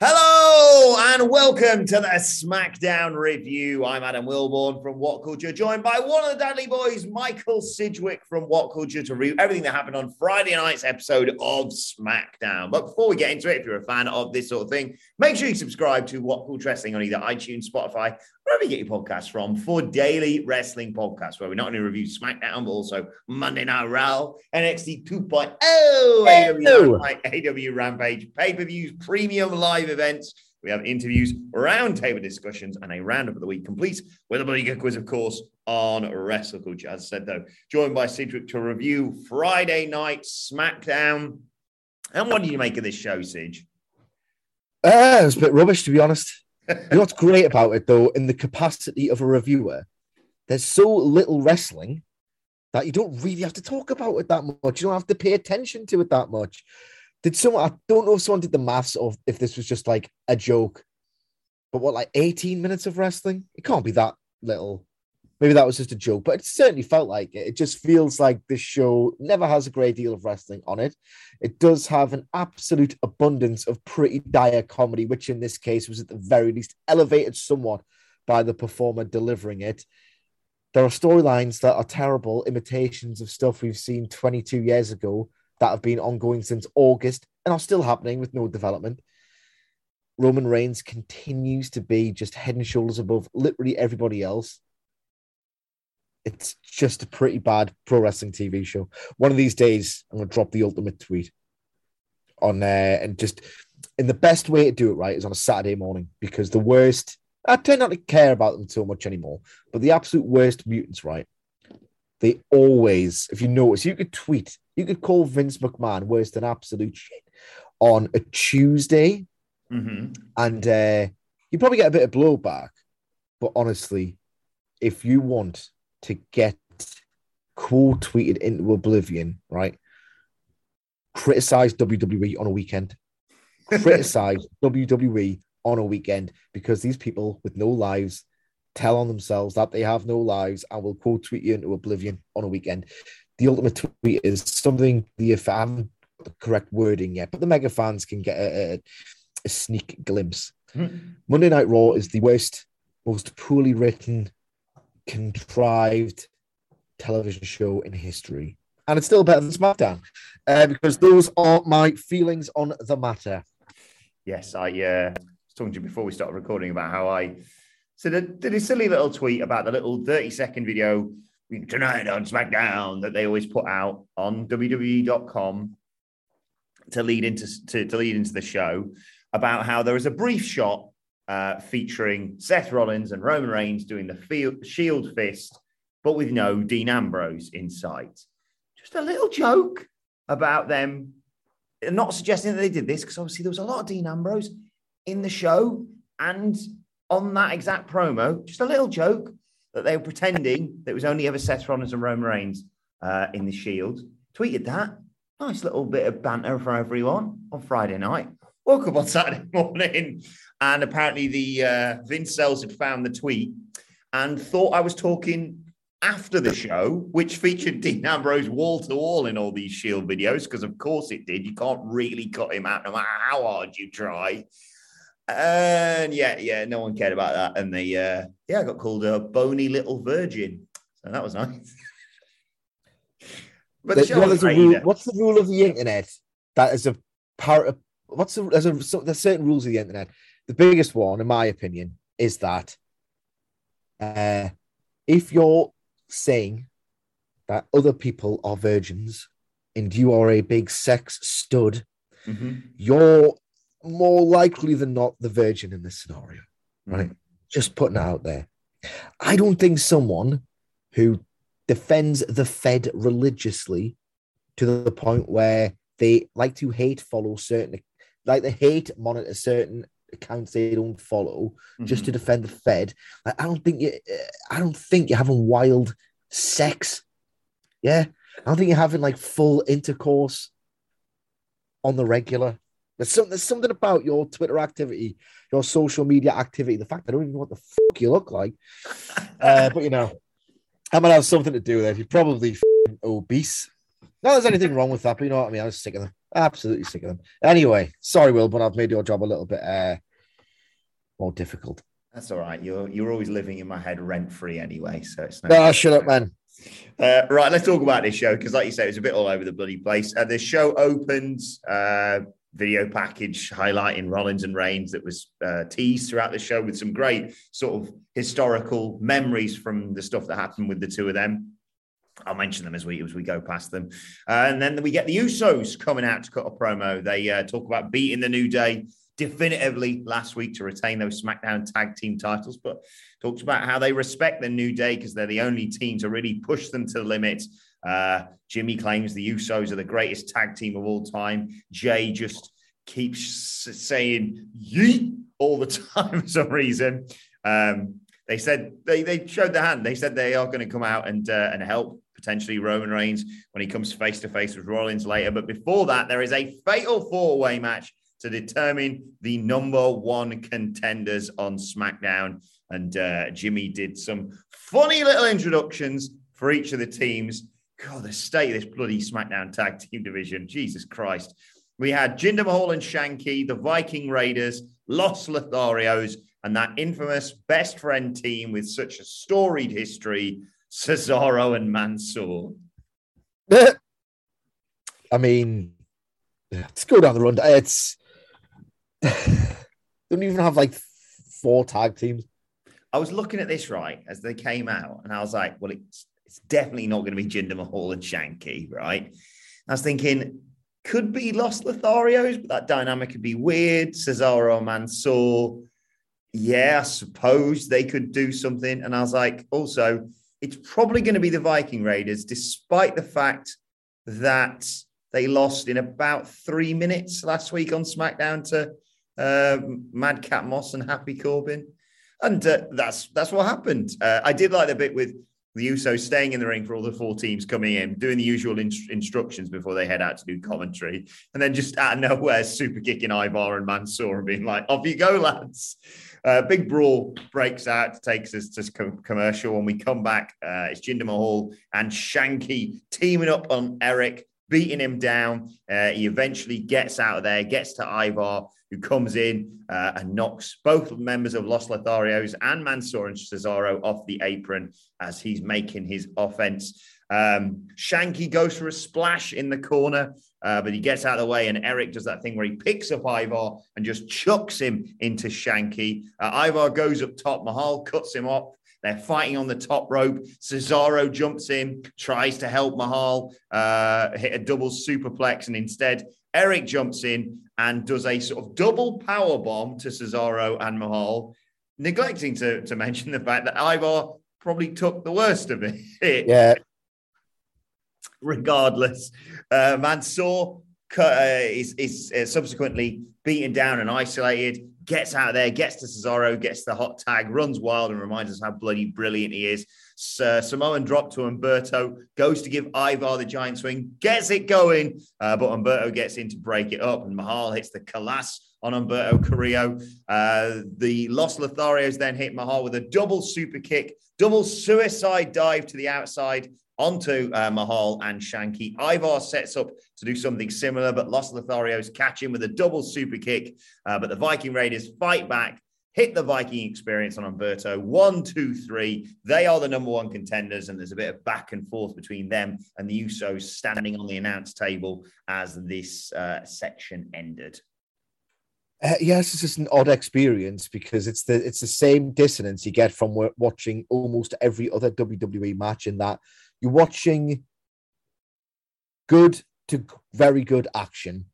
Hello and welcome to the SmackDown review. I'm Adam Wilborn from What Culture, joined by one of the Dudley boys, Michael Sidgwick from What Culture, to review everything that happened on Friday night's episode of SmackDown. But before we get into it, if you're a fan of this sort of thing, make sure you subscribe to What Culture Wrestling on either iTunes, Spotify, wherever you get your podcasts from, for daily wrestling podcasts, where we not only review SmackDown, but also Monday Night Raw, NXT 2.0, AEW, AEW Rampage, pay-per-views, premium live events. We have interviews, roundtable discussions, and a roundup of the week, complete with a bloody good quiz, of course, on Wrestle Culture. As I said, though, joined by Sidgwick to review Friday night SmackDown. And what do you make of this show, Sidge? Uh, it was a bit rubbish, to be honest. you know what's great about it, though, in the capacity of a reviewer, there's so little wrestling that you don't really have to talk about it that much. You don't have to pay attention to it that much. Did someone, I don't know if someone did the maths of if this was just like a joke, but what, like 18 minutes of wrestling? It can't be that little. Maybe that was just a joke, but it certainly felt like it. It just feels like this show never has a great deal of wrestling on it. It does have an absolute abundance of pretty dire comedy, which in this case was at the very least elevated somewhat by the performer delivering it. There are storylines that are terrible imitations of stuff we've seen 22 years ago that have been ongoing since August and are still happening with no development. Roman Reigns continues to be just head and shoulders above literally everybody else. It's just a pretty bad pro wrestling TV show. One of these days, I'm going to drop the ultimate tweet on there and just in the best way to do it right is on a Saturday morning because the worst, I tend not to care about them so much anymore, but the absolute worst mutants, right? They always, if you notice, you could tweet, you could call Vince McMahon worse than absolute shit on a Tuesday, Mm-hmm. and uh, you probably get a bit of blowback. But honestly, if you want to get quote tweeted into oblivion, right? Criticize WWE on a weekend. Criticize WWE on a weekend because these people with no lives tell on themselves that they have no lives and will quote tweet you into oblivion on a weekend. The ultimate tweet is something the if I haven't got the correct wording yet, but the mega fans can get a, a, sneak glimpse. Monday Night Raw is the worst, most poorly written, contrived television show in history. And it's still better than SmackDown uh, because those are my feelings on the matter. Yes, I uh, was talking to you before we started recording about how I so did, did a silly little tweet about the little 30 second video tonight on SmackDown that they always put out on WWE.com to lead into to, to lead into the show about how there was a brief shot uh, featuring Seth Rollins and Roman Reigns doing the field, Shield Fist, but with no Dean Ambrose in sight. Just a little joke about them not suggesting that they did this because obviously there was a lot of Dean Ambrose in the show and on that exact promo, just a little joke that they were pretending that it was only ever Seth Rollins and Roman Reigns uh, in the Shield. Tweeted that. Nice little bit of banter for everyone on Friday night. Woke up on Saturday morning, and apparently the uh, Vince Cells had found the tweet and thought I was talking after the show, which featured Dean Ambrose wall to wall in all these Shield videos, because of course it did. You can't really cut him out no matter how hard you try. And yeah, yeah, no one cared about that. And they, uh, yeah, I got called a bony little virgin. So that was nice. but the, a rule, what's the rule of the internet? That is a part of what's the, there's a so, there's certain rules of the internet. The biggest one, in my opinion, is that uh, if you're saying that other people are virgins and you are a big sex stud, mm-hmm. you're more likely than not the virgin in this scenario, right? Mm-hmm. Just putting it out there. I don't think someone who defends the Fed religiously to the point where they like to hate follow certain, like they hate monitor certain accounts they don't follow mm-hmm. just to mm-hmm. defend the Fed. Like, I don't think you, I don't think you're having wild sex. Yeah, I don't think you're having like full intercourse on the regular. There's, some, there's something about your Twitter activity, your social media activity, the fact I don't even know what the fuck you look like. Uh, but you know, I might have something to do with it. You're probably obese. Not there's anything wrong with that, but you know what I mean. I'm sick of them. Absolutely sick of them. Anyway, sorry, Will, but I've made your job a little bit uh, more difficult. That's all right. You're you're always living in my head rent free anyway, so it's no. Oh, shut up, man. Uh, right, let's talk about this show because, like you said, it's a bit all over the bloody place. Uh, the show opens uh, video package highlighting Rollins and Reigns that was uh, teased throughout the show with some great sort of historical memories from the stuff that happened with the two of them. I'll mention them as we as we go past them, uh, and then we get the Usos coming out to cut a promo. They uh, talk about beating the New Day definitively last week to retain those SmackDown tag team titles, but talks about how they respect the New Day because they're the only team to really push them to the limit. Uh, Jimmy claims the Usos are the greatest tag team of all time. Jay just keeps saying yeet all the time for some reason. Um, they said they, they showed the hand. They said they are going to come out and uh, and help potentially Roman Reigns when he comes face to face with Rollins later. But before that, there is a fatal four way match to determine the number one contenders on SmackDown. And uh, Jimmy did some funny little introductions for each of the teams. God, the state of this bloody SmackDown tag team division. Jesus Christ. We had Jinder Mahal and Shanky, the Viking Raiders, Los Lotharios, and that infamous best friend team with such a storied history, Cesaro and Mansoor. I mean, let's go down the run. It's don't even have like four tag teams. I was looking at this right as they came out, and I was like, well, it's it's definitely not going to be Jinder Mahal and Shanky, right? I was thinking, could be Los Lotharios, but that dynamic could be weird. Cesaro Mansoor, yeah, I suppose they could do something. And I was like, also, it's probably going to be the Viking Raiders, despite the fact that they lost in about three minutes last week on SmackDown to uh, Madcap Moss and Happy Corbin, and uh, that's that's what happened. Uh, I did like the bit with the Usos staying in the ring for all the four teams coming in, doing the usual in- instructions before they head out to do commentary, and then just out of nowhere, super kicking Ivar and Mansoor and being like, "Off you go, lads!" Uh, big brawl breaks out, takes us to co- commercial. When we come back, uh, it's Jinder Mahal and Shanky teaming up on Erik, beating him down. Uh, he eventually gets out of there, gets to Ivar, who comes in uh, and knocks both members of Los Lotharios and Mansoor and Cesaro off the apron as he's making his offense. Um, Shanky goes for a splash in the corner, uh, but he gets out of the way, and Erik does that thing where he picks up Ivar and just chucks him into Shanky. Uh, Ivar goes up top, Mahal cuts him off. They're fighting on the top rope. Cesaro jumps in, tries to help Mahal uh, hit a double superplex, and instead Erik jumps in and does a sort of double power bomb to Cesaro and Mahal, neglecting to, to mention the fact that Ivar probably took the worst of it. Yeah. Regardless, uh, Mansoor uh, is, is uh, subsequently beaten down and isolated, gets out there, gets to Cesaro, gets the hot tag, runs wild, and reminds us how bloody brilliant he is. Uh, Samoan drop to Humberto, goes to give Ivar the giant swing, gets it going, uh, but Humberto gets in to break it up, and Mahal hits the Khallas on Humberto Carrillo. Uh, the Los Lotharios then hit Mahal with a double super kick, double suicide dive to the outside, onto uh, Mahal and Shanky. Ivar sets up to do something similar, but Los Lotharios catch him with a double super kick. Uh, but the Viking Raiders fight back, hit the Viking experience on Humberto. One, two, three. They are the number one contenders, and there's a bit of back and forth between them and the Usos standing on the announce table as this uh, section ended. Uh, yes, it's just an odd experience because it's the it's the same dissonance you get from watching almost every other WWE match. In that you're watching good to very good action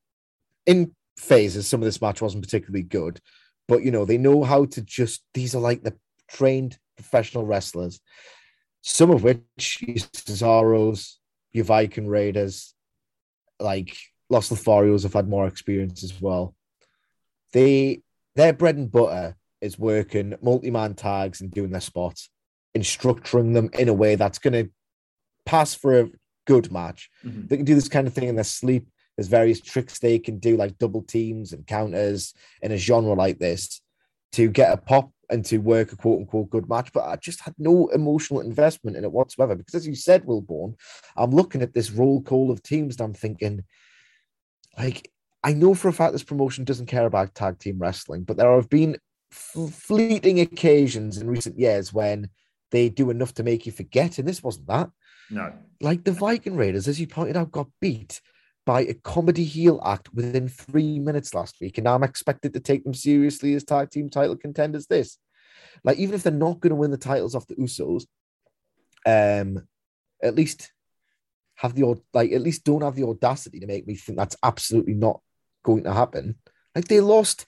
in phases. Some of this match wasn't particularly good, but you know they know how to just. These are like the trained professional wrestlers, some of which Cesaro's, your Viking Raiders, like Los Lotharios have had more experience as well they their bread and butter is working multi-man tags and doing their spots and structuring them in a way that's going to pass for a good match. Mm-hmm. They can do this kind of thing in their sleep. There's various tricks they can do, like double teams and counters in a genre like this to get a pop and to work a quote unquote good match. But I just had no emotional investment in it whatsoever because, as you said, Wilborn, I'm looking at this roll call of teams and I'm thinking, like, I know for a fact this promotion doesn't care about tag team wrestling, but there have been fleeting occasions in recent years when they do enough to make you forget, and this wasn't that. No. Like the Viking Raiders, as you pointed out, got beat by a comedy heel act within three minutes last week, and now I'm expected to take them seriously as tag team title contenders. This, like, even if they're not going to win the titles off the Usos, um, at least have the like, at least don't have the audacity to make me think that's absolutely not going to happen. Like they lost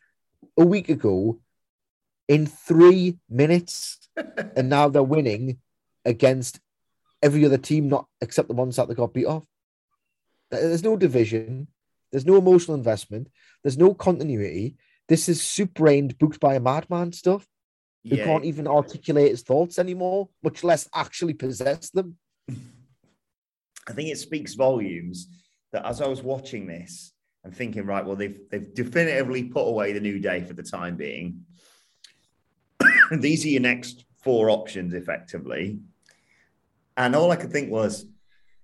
a week ago in three minutes, and now they're winning against every other team, not except the ones that they got beat off. There's no division. There's no emotional investment. There's no continuity. This is soup brained, booked by a madman stuff who yeah. can't even articulate his thoughts anymore, much less actually possess them. I think it speaks volumes that as I was watching this, and thinking, right, well, they've they've definitively put away the new day for the time being. These are your next four options, effectively. And all I could think was,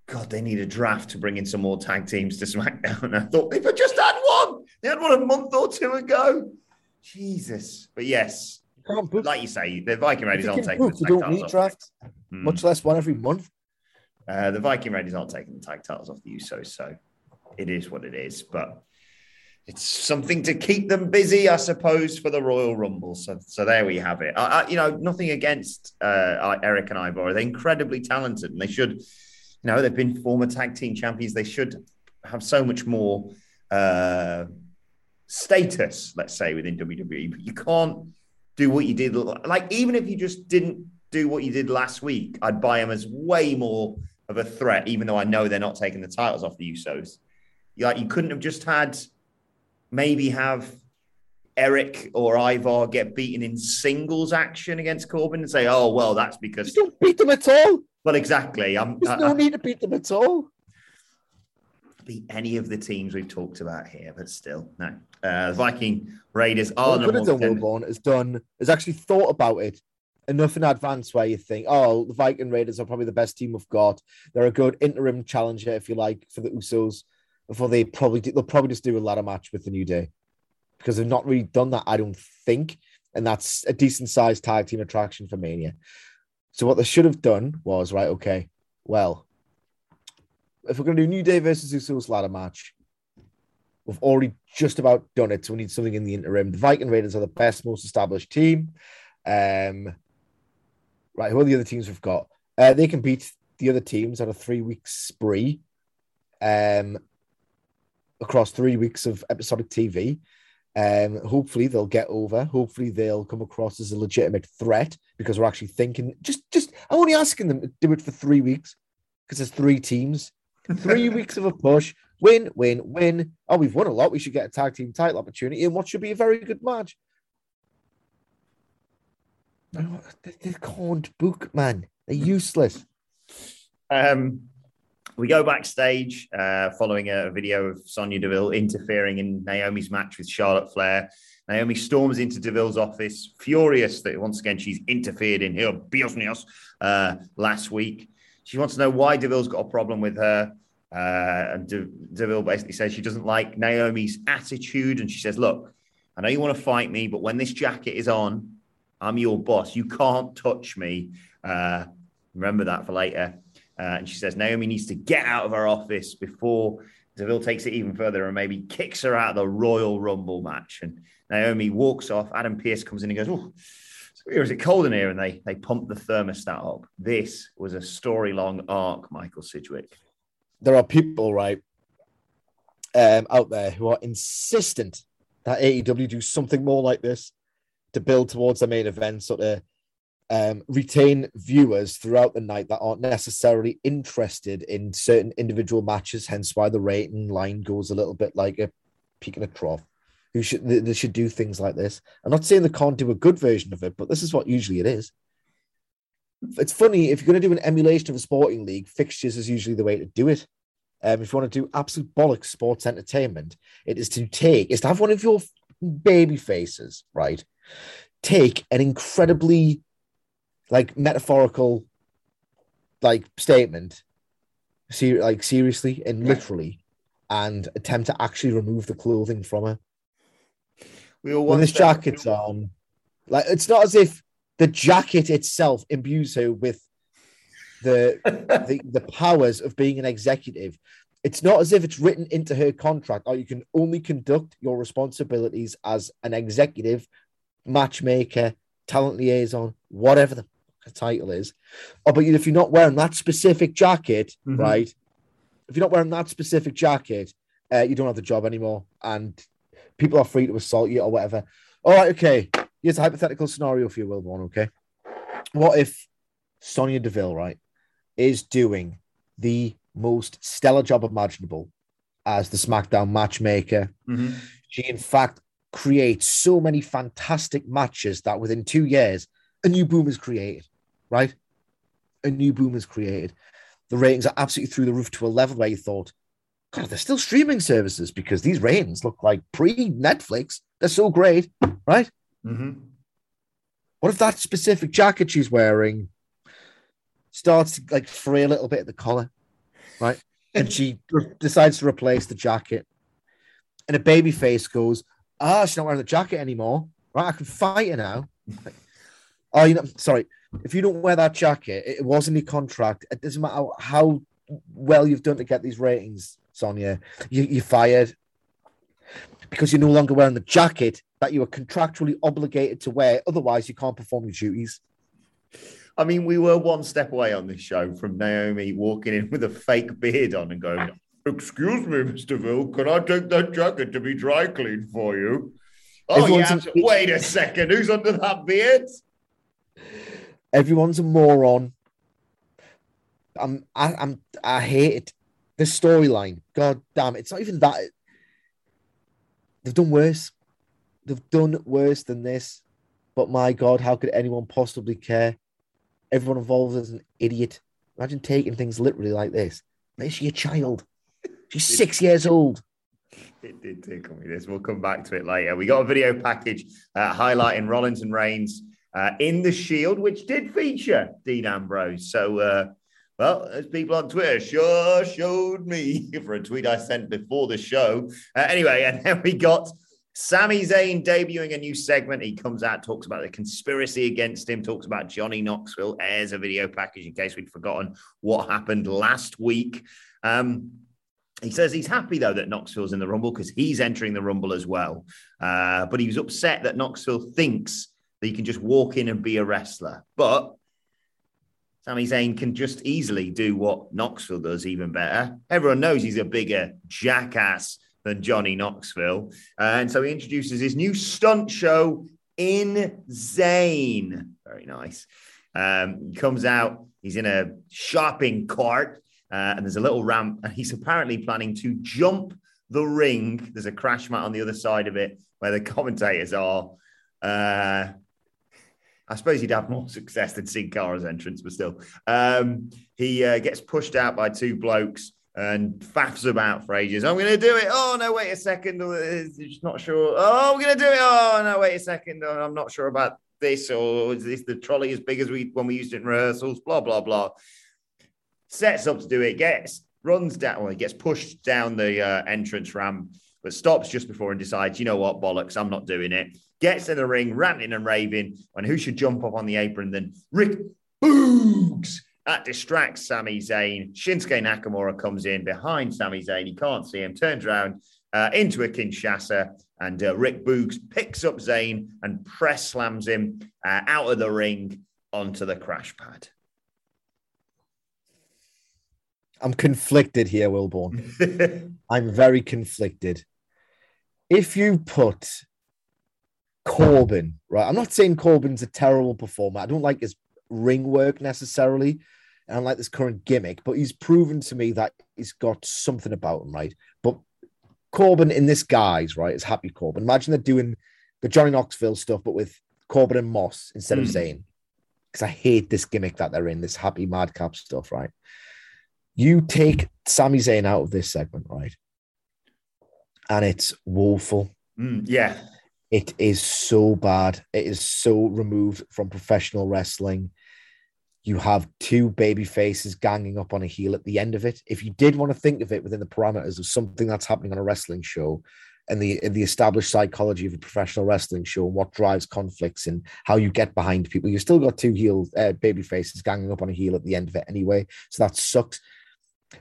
God, they need a draft to bring in some more tag teams to SmackDown. I thought they've just had one. They had one a month or two ago. Jesus. But yes, like you say, the Viking Raiders aren't taking the tag don't need drafts, hmm. much less one every month. Uh, the Viking Raiders aren't taking the tag titles off the Usos, so it is what it is. But it's something to keep them busy, I suppose, for the Royal Rumble. So, so there we have it. I, I, you know, nothing against uh, Erik and Ivar. They're incredibly talented, and they should, know, they've been former tag team champions. They should have so much more uh, status, let's say, within WWE. But you can't do what you did. Like even if you just didn't do what you did last week, I'd buy them as way more of a threat, even though I know they're not taking the titles off the Usos. Like you couldn't have just had maybe have Erik or Ivar get beaten in singles action against Corbin and say, "Oh well, that's because you don't beat them at all." Well, exactly. I'm, There's no I, need to beat them at all. Beat any of the teams we've talked about here, but still, no. Uh, Viking Raiders are. What could have Wilborn, has done has actually thought about it enough in advance where you think, oh, the Viking Raiders are probably the best team we've got. They're a good interim challenger, if you like, for the Usos before they probably do, they'll probably just do a ladder match with the New Day because they've not really done that, I don't think, and that's a decent sized tag team attraction for Mania. So what they should have done was right, okay, well, if we're going to do New Day versus Usos ladder match, we've already just about done it, so we need something in the interim. The Viking Raiders are the best, most established team. Um, right, who are the other teams we've got? Uh, they can beat the other teams on a three week spree. Um, across three weeks of episodic TV. Um, hopefully they'll get over. Hopefully they'll come across as a legitimate threat because we're actually thinking. Just, just I'm only asking them to do it for three weeks because there's three teams, three weeks of a push. Win, win, win. Oh, we've won a lot. We should get a tag team title opportunity in what should be a very good match. No, they, they can't book, man. They're useless. Um, we go backstage uh, following a video of Sonya Deville interfering in Naomi's match with Charlotte Flair. Naomi storms into Deville's office, furious that once again she's interfered in her business uh, last week. She wants to know why Deville's got a problem with her. Uh, and De- Deville basically says she doesn't like Naomi's attitude. And she says, Look, I know you want to fight me, but when this jacket is on, I'm your boss. You can't touch me. Uh, remember that for later. Uh, and she says Naomi needs to get out of her office before Deville takes it even further and maybe kicks her out of the Royal Rumble match. And Naomi walks off. Adam Pearce comes in and goes, Oh, is it cold in here? And they they pump the thermostat up. This was a story long arc, Michael Sidgwick. There are people, right, um, out there who are insistent that AEW do something more like this to build towards the main event, sort of um, retain viewers throughout the night that aren't necessarily interested in certain individual matches. Hence, why the rating line goes a little bit like a peak and a trough. Who should they, they should do things like this? I'm not saying they can't do a good version of it, but this is what usually it is. It's funny if you're going to do an emulation of a sporting league, fixtures is usually the way to do it. Um, if you want to do absolute bollocks sports entertainment, it is to take is to have one of your baby faces, right? Take an incredibly like metaphorical like statement, ser- like seriously and literally, and attempt to actually remove the clothing from her. We were When this jacket's on, like it's not as if the jacket itself imbues her with the the, the powers of being an executive. It's not as if it's written into her contract, or you can only conduct your responsibilities as an executive, matchmaker, talent liaison, whatever the the title is. Oh, but if you're not wearing that specific jacket, Mhm. right? If you're not wearing that specific jacket, uh, you don't have the job anymore, and people are free to assault you or whatever. All right, okay. Here's a hypothetical scenario for you, Wilborn. Okay, what if Sonya Deville, right, is doing the most stellar job imaginable as the SmackDown matchmaker? Mhm. She, in fact, creates so many fantastic matches that within two years, a new boom is created, right? A new boom is created. The ratings are absolutely through the roof to a level where you thought, God, they're still streaming services because these ratings look like pre Netflix. They're so great, right? Mhm. What if that specific jacket she's wearing starts to like fray a little bit at the collar, right? And she re- decides to replace the jacket, and a baby face goes, "Ah, she's not wearing the jacket anymore, right? I can fight her now." Like, oh, you know, sorry. If you don't wear that jacket, it was in your contract. It doesn't matter how well you've done to get these ratings, Sonya. You, you're fired because you're no longer wearing the jacket that you are contractually obligated to wear. Otherwise, you can't perform your duties. I mean, we were one step away on this show from Naomi walking in with a fake beard on and going, Excuse me, Mr. Ville, can I take that jacket to be dry cleaned for you? Oh, Everyone's yeah. in- Wait a second. Who's under that beard? Everyone's a moron. I'm, I, I'm, I hate it. The storyline, god damn, it's not even that. They've done worse. They've done worse than this. But my god, how could anyone possibly care? Everyone involved is an idiot. Imagine taking things literally like this. Is she a child? She's six years old. It did tickle me. This. We'll come back to it later. We got a video package uh, highlighting Rollins and Reigns uh, in the Shield, which did feature Dean Ambrose. So, uh, well, as people on Twitter sure showed me for a tweet I sent before the show. Uh, anyway, and then we got Sami Zayn debuting a new segment. He comes out, talks about the conspiracy against him, talks about Johnny Knoxville, airs a video package in case we'd forgotten what happened last week. Um, he says he's happy though that Knoxville's in the Rumble because he's entering the Rumble as well. Uh, but he was upset that Knoxville thinks that he can just walk in and be a wrestler. But Sami Zayn can just easily do what Knoxville does even better. Everyone knows he's a bigger jackass than Johnny Knoxville. Uh, and so he introduces his new stunt show in Zayn. Very nice. Um, he comes out, he's in a shopping cart, uh, and there's a little ramp, and he's apparently planning to jump the ring. There's a crash mat on the other side of it where the commentators are. Uh, I suppose he'd have more success than Sin Cara's entrance, but still. Um, he uh, gets pushed out by two blokes and faffs about for ages. I'm going to do it. Oh, no, wait a second. Uh, Just not sure. Oh, I'm going to do it. Oh, no, wait a second. Oh, I'm not sure about this. Or is this the trolley as big as we when we used it in rehearsals? Blah, blah, blah. sets up to do it, gets runs down, well, he gets pushed down the uh, entrance ramp, but stops just before and decides, you know what, bollocks, I'm not doing it. Gets in the ring, ranting and raving, and who should jump up on the apron than Rick Boogs? That distracts Sami Zayn. Shinsuke Nakamura comes in behind Sami Zayn. He can't see him, turns around uh, into a Kinshasa, and uh, Rick Boogs picks up Zayn and press slams him uh, out of the ring onto the crash pad. I'm conflicted here, Wilborn. I'm very conflicted. If you put Corbin, right? I'm not saying Corbin's a terrible performer. I don't like his ring work necessarily. And I like this current gimmick, but he's proven to me that he's got something about him, right? But Corbin in this guise, right, is happy Corbin. Imagine they're doing the Johnny Knoxville stuff, but with Corbin and Moss instead Mm. of Zayn. Because I hate this gimmick that they're in, this happy madcap stuff, right? You take Sami Zayn out of this segment, right? And it's woeful. Mm, yeah. It is so bad. It is so removed from professional wrestling. You have two baby faces ganging up on a heel at the end of it. If you did want to think of it within the parameters of something that's happening on a wrestling show and the and the established psychology of a professional wrestling show and what drives conflicts and how you get behind people, You've still got two heel uh, baby faces ganging up on a heel at the end of it anyway. So that sucks.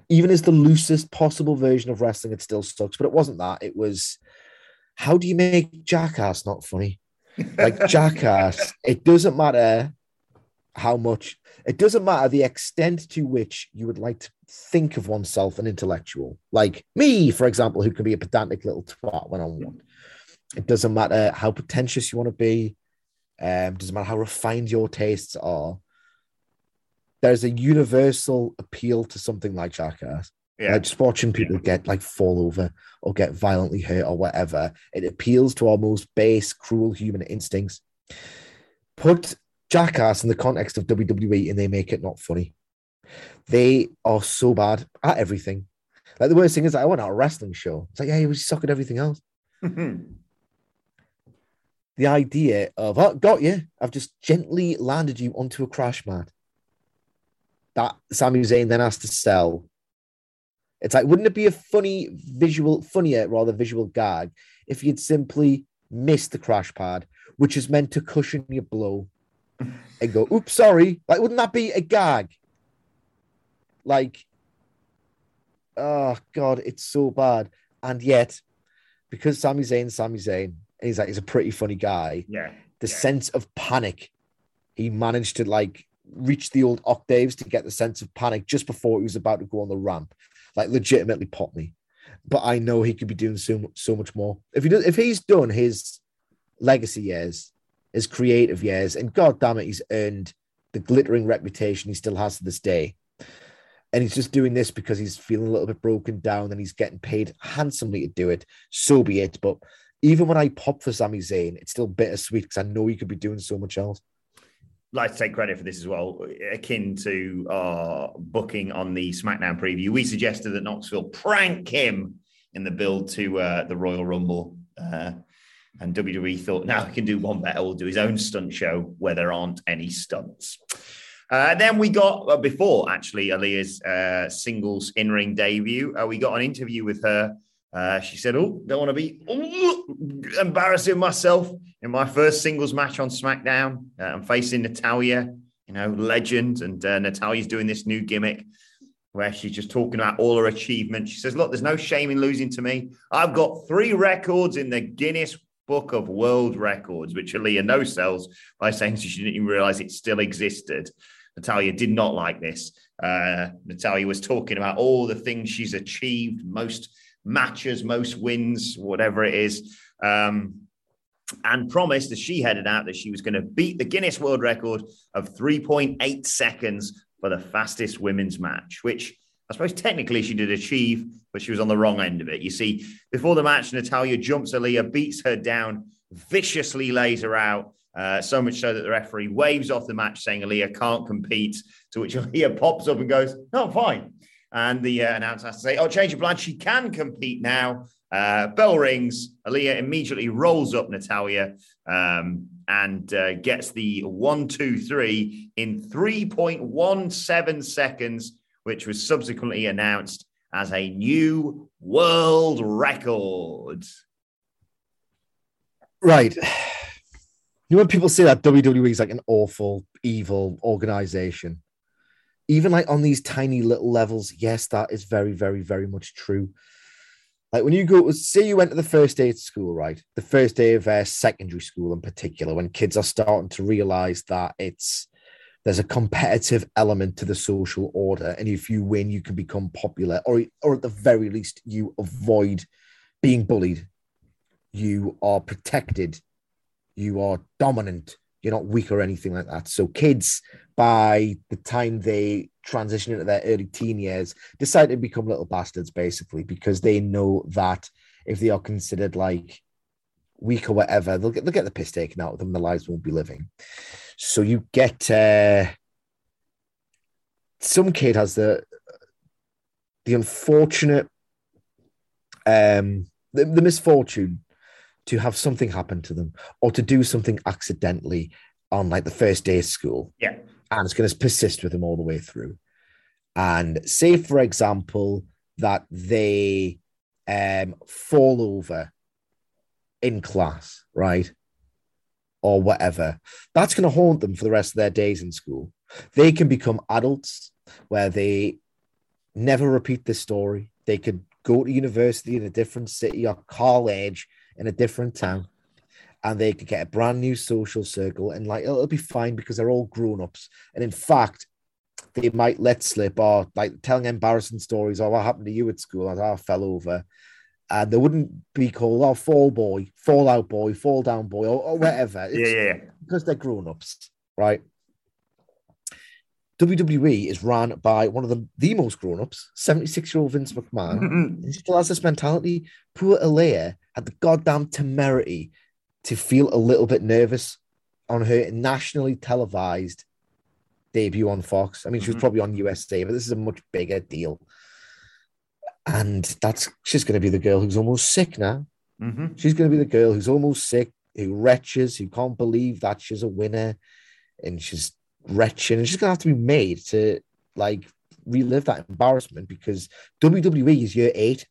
Even as the loosest possible version of wrestling, it still sucks. But it wasn't that. It was how do you make Jackass not funny? Like Jackass, it doesn't matter how much, it doesn't matter the extent to which you would like to think of oneself an intellectual, like me, for example, who can be a pedantic little twat when I want. It doesn't matter how pretentious you want to be. Um, doesn't matter how refined your tastes are. There's a universal appeal to something like Jackass. Yeah. Like just watching people get like fall over or get violently hurt or whatever. It appeals to our most base, cruel human instincts. Put Jackass in the context of WWE and they make it not funny. They are so bad at everything. Like the worst thing is, I went out a wrestling show. It's like, yeah, he was suck at everything else. The idea of, oh, got you. I've just gently landed you onto a crash mat. That Sami Zayn then has to sell it's like, wouldn't it be a funny visual, funnier rather visual gag if you'd simply missed the crash pad, which is meant to cushion your blow, and go, "Oops, sorry." Like, wouldn't that be a gag? Like, oh god, it's so bad. And yet, because Sami Zayn, Sami Zayn, and he's like, he's a pretty funny guy. Yeah. The Yeah. sense of panic, he managed to like reach the old octaves to get the sense of panic just before he was about to go on the ramp like legitimately pop me. But I know he could be doing so so much more. If he does, if he's done his legacy years, his creative years, and god damn it, he's earned the glittering reputation he still has to this day. And he's just doing this because he's feeling a little bit broken down and he's getting paid handsomely to do it. So be it. But even when I pop for Sami Zayn, it's still bittersweet because I know he could be doing so much else. Like to take credit for this as well, akin to our booking on the SmackDown preview. We suggested that Knoxville prank him in the build to uh, the Royal Rumble. Uh, and WWE thought, now he can do one better. We'll do his own stunt show where there aren't any stunts. Uh, then we got, uh, before actually Aliyah's uh, singles in ring debut, uh, we got an interview with her. Uh, she said, Oh, don't want to be embarrassing myself in my first singles match on SmackDown. Uh, I'm facing Natalya, you know, legend. And uh, Natalya's doing this new gimmick where she's just talking about all her achievements. She says, Look, there's no shame in losing to me. I've got three records in the Guinness Book of World Records, which Aliyah no sells by saying she didn't even realize it still existed. Natalya did not like this. Uh, Natalya was talking about all the things she's achieved, most matches, most wins, whatever it is, um, and promised as she headed out that she was going to beat the Guinness World Record of 3.8 seconds for the fastest women's match, which I suppose technically she did achieve, but she was on the wrong end of it. You see, before the match, Natalya jumps Aliyah, beats her down, viciously lays her out. Uh, so much so that the referee waves off the match, saying Aliyah can't compete. To which Aliyah pops up and goes, "No, I'm fine." And the uh, announcer has to say, "Oh, change of plan. She can compete now." Uh, bell rings. Aliyah immediately rolls up Natalya um, and uh, gets the one, two, three in 3.17 seconds, which was subsequently announced as a new world record. Right. You know when people say that WWE is like an awful, evil organization, even like on these tiny little levels, yes, that is very, very, very much true. Like when you go, say you went to the first day of school, right? The first day of uh, secondary school in particular, when kids are starting to realize that it's there's a competitive element to the social order, and if you win, you can become popular, or or at the very least, you avoid being bullied. You are protected. You are dominant. You're not weak or anything like that. So kids, by the time they transition into their early teen years, decide to become little bastards, basically, because they know that if they are considered like weak or whatever, they'll get they'll get the piss taken out of them. Their lives won't be living. So you get uh, some kid has the the unfortunate um the, the misfortune to have something happen to them or to do something accidentally on like the first day of school Yeah. and it's going to persist with them all the way through. And say, for example, that they um, fall over in class, right? Or whatever. That's going to haunt them for the rest of their days in school. They can become adults where they never repeat this story. They could go to university in a different city or college in a different town and they could get a brand new social circle and like it'll be fine because they're all grown ups. And in fact, they might let slip or like telling embarrassing stories or what happened to you at school as I fell over. And they wouldn't be called oh fall boy, fall out boy, fall down boy, or, or whatever. Yeah, It's yeah, yeah. because they're grown ups, right? WWE is run by one of the, the most grown ups, 76 year old Vince McMahon. Mm-hmm. he still has this mentality. Poor Aliyah had the goddamn temerity to feel a little bit nervous on her nationally televised debut on Fox. I mean, she was Mhm. probably on USA, but this is a much bigger deal. And that's she's going to be the girl who's almost sick now. hmm She's going to be the girl who's almost sick, who retches, who can't believe that she's a winner, and she's retching, and she's going to have to be made to like relive that embarrassment because WWE is year eight.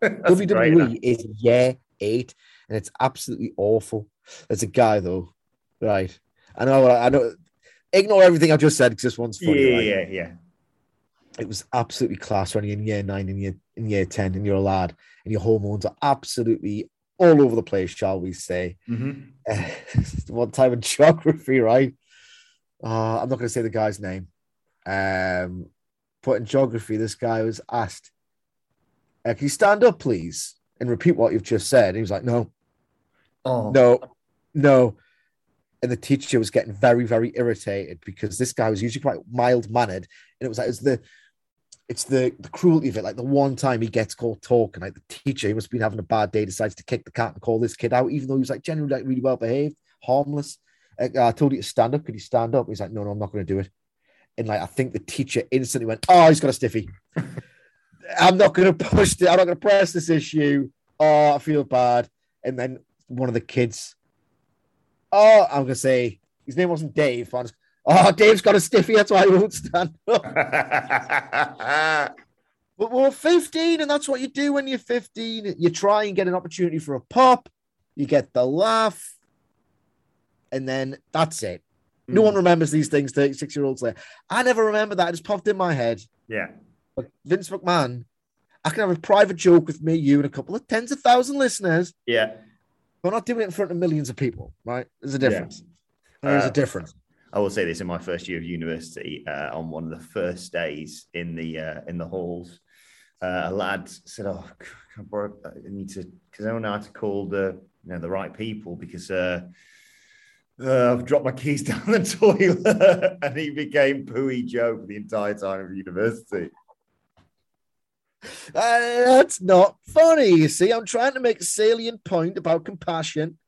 Great, WWE is year eight, and it's absolutely awful. There's a guy though, right? I know, I know. Ignore everything I've just said because this one's funny. yeah, right? yeah, yeah. It was absolutely class when you're in year nine and year in year ten, and you're a lad, and your hormones are absolutely all over the place, shall we say? Mhm. one time in geography, right? Uh, I'm not going to say the guy's name. Um, but in geography, this guy was asked, uh, "Can you stand up, please, and repeat what you've just said?" And he was like, "No, Oh, no, no." And the teacher was getting very, very irritated because this guy was usually quite mild mannered, and it was like it's the it's the the cruelty of it. Like the one time he gets caught talking, like the teacher, he must have been having a bad day, decides to kick the cat and call this kid out, even though he was like generally like really well behaved, harmless. Like, I told you to stand up. Could you stand up? He's like, no, no, I'm not going to do it. And like, I think the teacher instantly went, oh, he's got a stiffy. I'm not going to push it. I'm not going to press this issue. Oh, I feel bad. And then one of the kids, oh, I'm going to say his name wasn't Dave. was- oh, Dave's got a stiffy. That's why he won't stand up. But we're 15, and that's what you do when you're 15. You try and get an opportunity for a pop, you get the laugh, and then that's it. No hmm. one remembers these things 36 year olds later. I never remember that. It just popped in my head. yeah. But Vince McMahon, I can have a private joke with me, you, and a couple of tens of thousand listeners. Yeah. We're not doing it in front of millions of people, right? There's a Yeah. difference. There's Uh, a difference. I will say this in my first year of university, uh, on one of the first days in the uh, in the halls, uh, a lad said, "Oh, I, borrow, I need to because I don't know how to call the you know the right people because uh, uh, I've dropped my keys down the toilet," and he became Pooey Joe for the entire time of university. That's not funny. You see, I'm trying to make a salient point about compassion.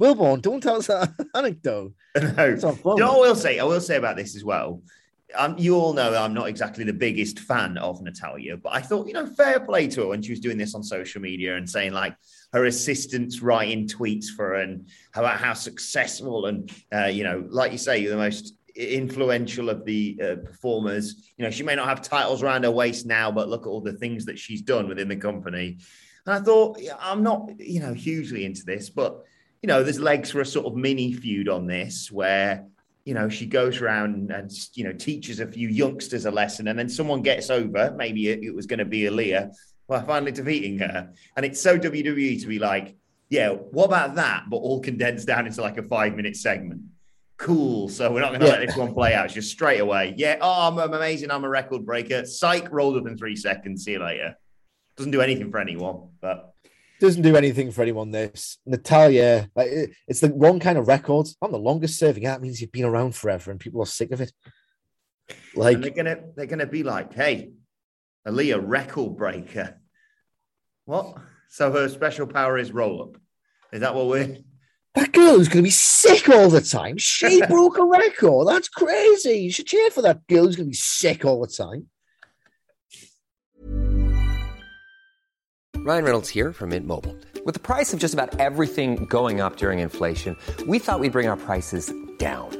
Wilborn, don't tell us that anecdote. No. You know what I will say? I will say about this as well. Um, you all know I'm not exactly the biggest fan of Natalya, but I thought, you know, fair play to her when she was doing this on social media and saying like her assistants writing tweets for her and about how successful and, uh, you know, like you say, you're the most influential of the uh, performers. You know, she may not have titles around her waist now, but look at all the things that she's done within the company. And I thought, I'm not, you know, hugely into this, but you know, there's legs for a sort of mini feud on this where you know, she goes around and, you know, teaches a few youngsters a lesson, and then someone gets over. Maybe it, was going to be Aliyah, by finally defeating her. And it's so WWE to be like, yeah, what about that? But all condensed down into like a five minute segment. Cool. So we're not going to yeah. let this one play out. It's just straight away. Yeah. Oh, I'm, I'm amazing. I'm a record breaker. Psych rolled up in three seconds. See you later. Doesn't do anything for anyone, but doesn't do anything for anyone. This Natalya, like it's the wrong kind of record. I'm the longest serving. That means you've been around forever, and people are sick of it. Like and they're gonna they're gonna be like, hey, Aliyah record breaker. What? So her special power is roll up. Is that what we're? That girl is going to be sick all the time. She broke a record. That's crazy. You should cheer for that girl who's going to be sick all the time. Ryan Reynolds here from Mint Mobile. With the price of just about everything going up during inflation, we thought we'd bring our prices down.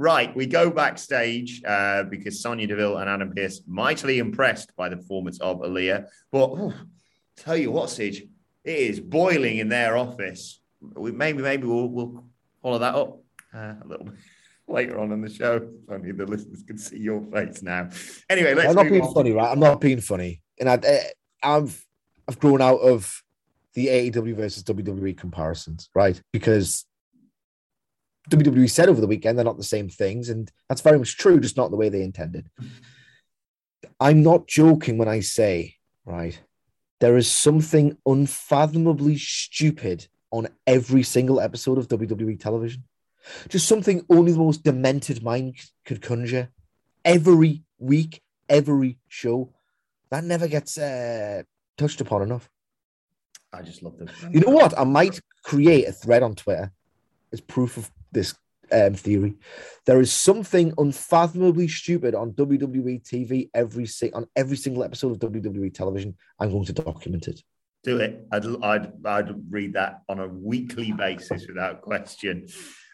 Right, we go backstage uh, because Sonya Deville and Adam Pearce mightily impressed by the performance of Aliyah. But oh, tell you what, Sige, it is boiling in their office. We, maybe, maybe we'll, we'll follow that up uh, a little bit later on in the show. Only the listeners can see your face now. Anyway, let's. I'm not being on. funny, right? I'm not being funny, and I, eh, I've I've grown out of the AEW versus WWE comparisons, right? Because WWE said over the weekend they're not the same things, and that's very much true, just not the way they intended. I'm not joking when I say, right, there is something unfathomably stupid on every single episode of WWE television. Just something only the most demented mind could conjure. Every week, every show. That never gets uh, touched upon enough. I just love them. You know what? I might create a thread on Twitter as proof of this um, theory. There is something unfathomably stupid on WWE TV every on every single episode of WWE television. I'm going to document it. Do it. I'd I'd I'd read that on a weekly basis without question.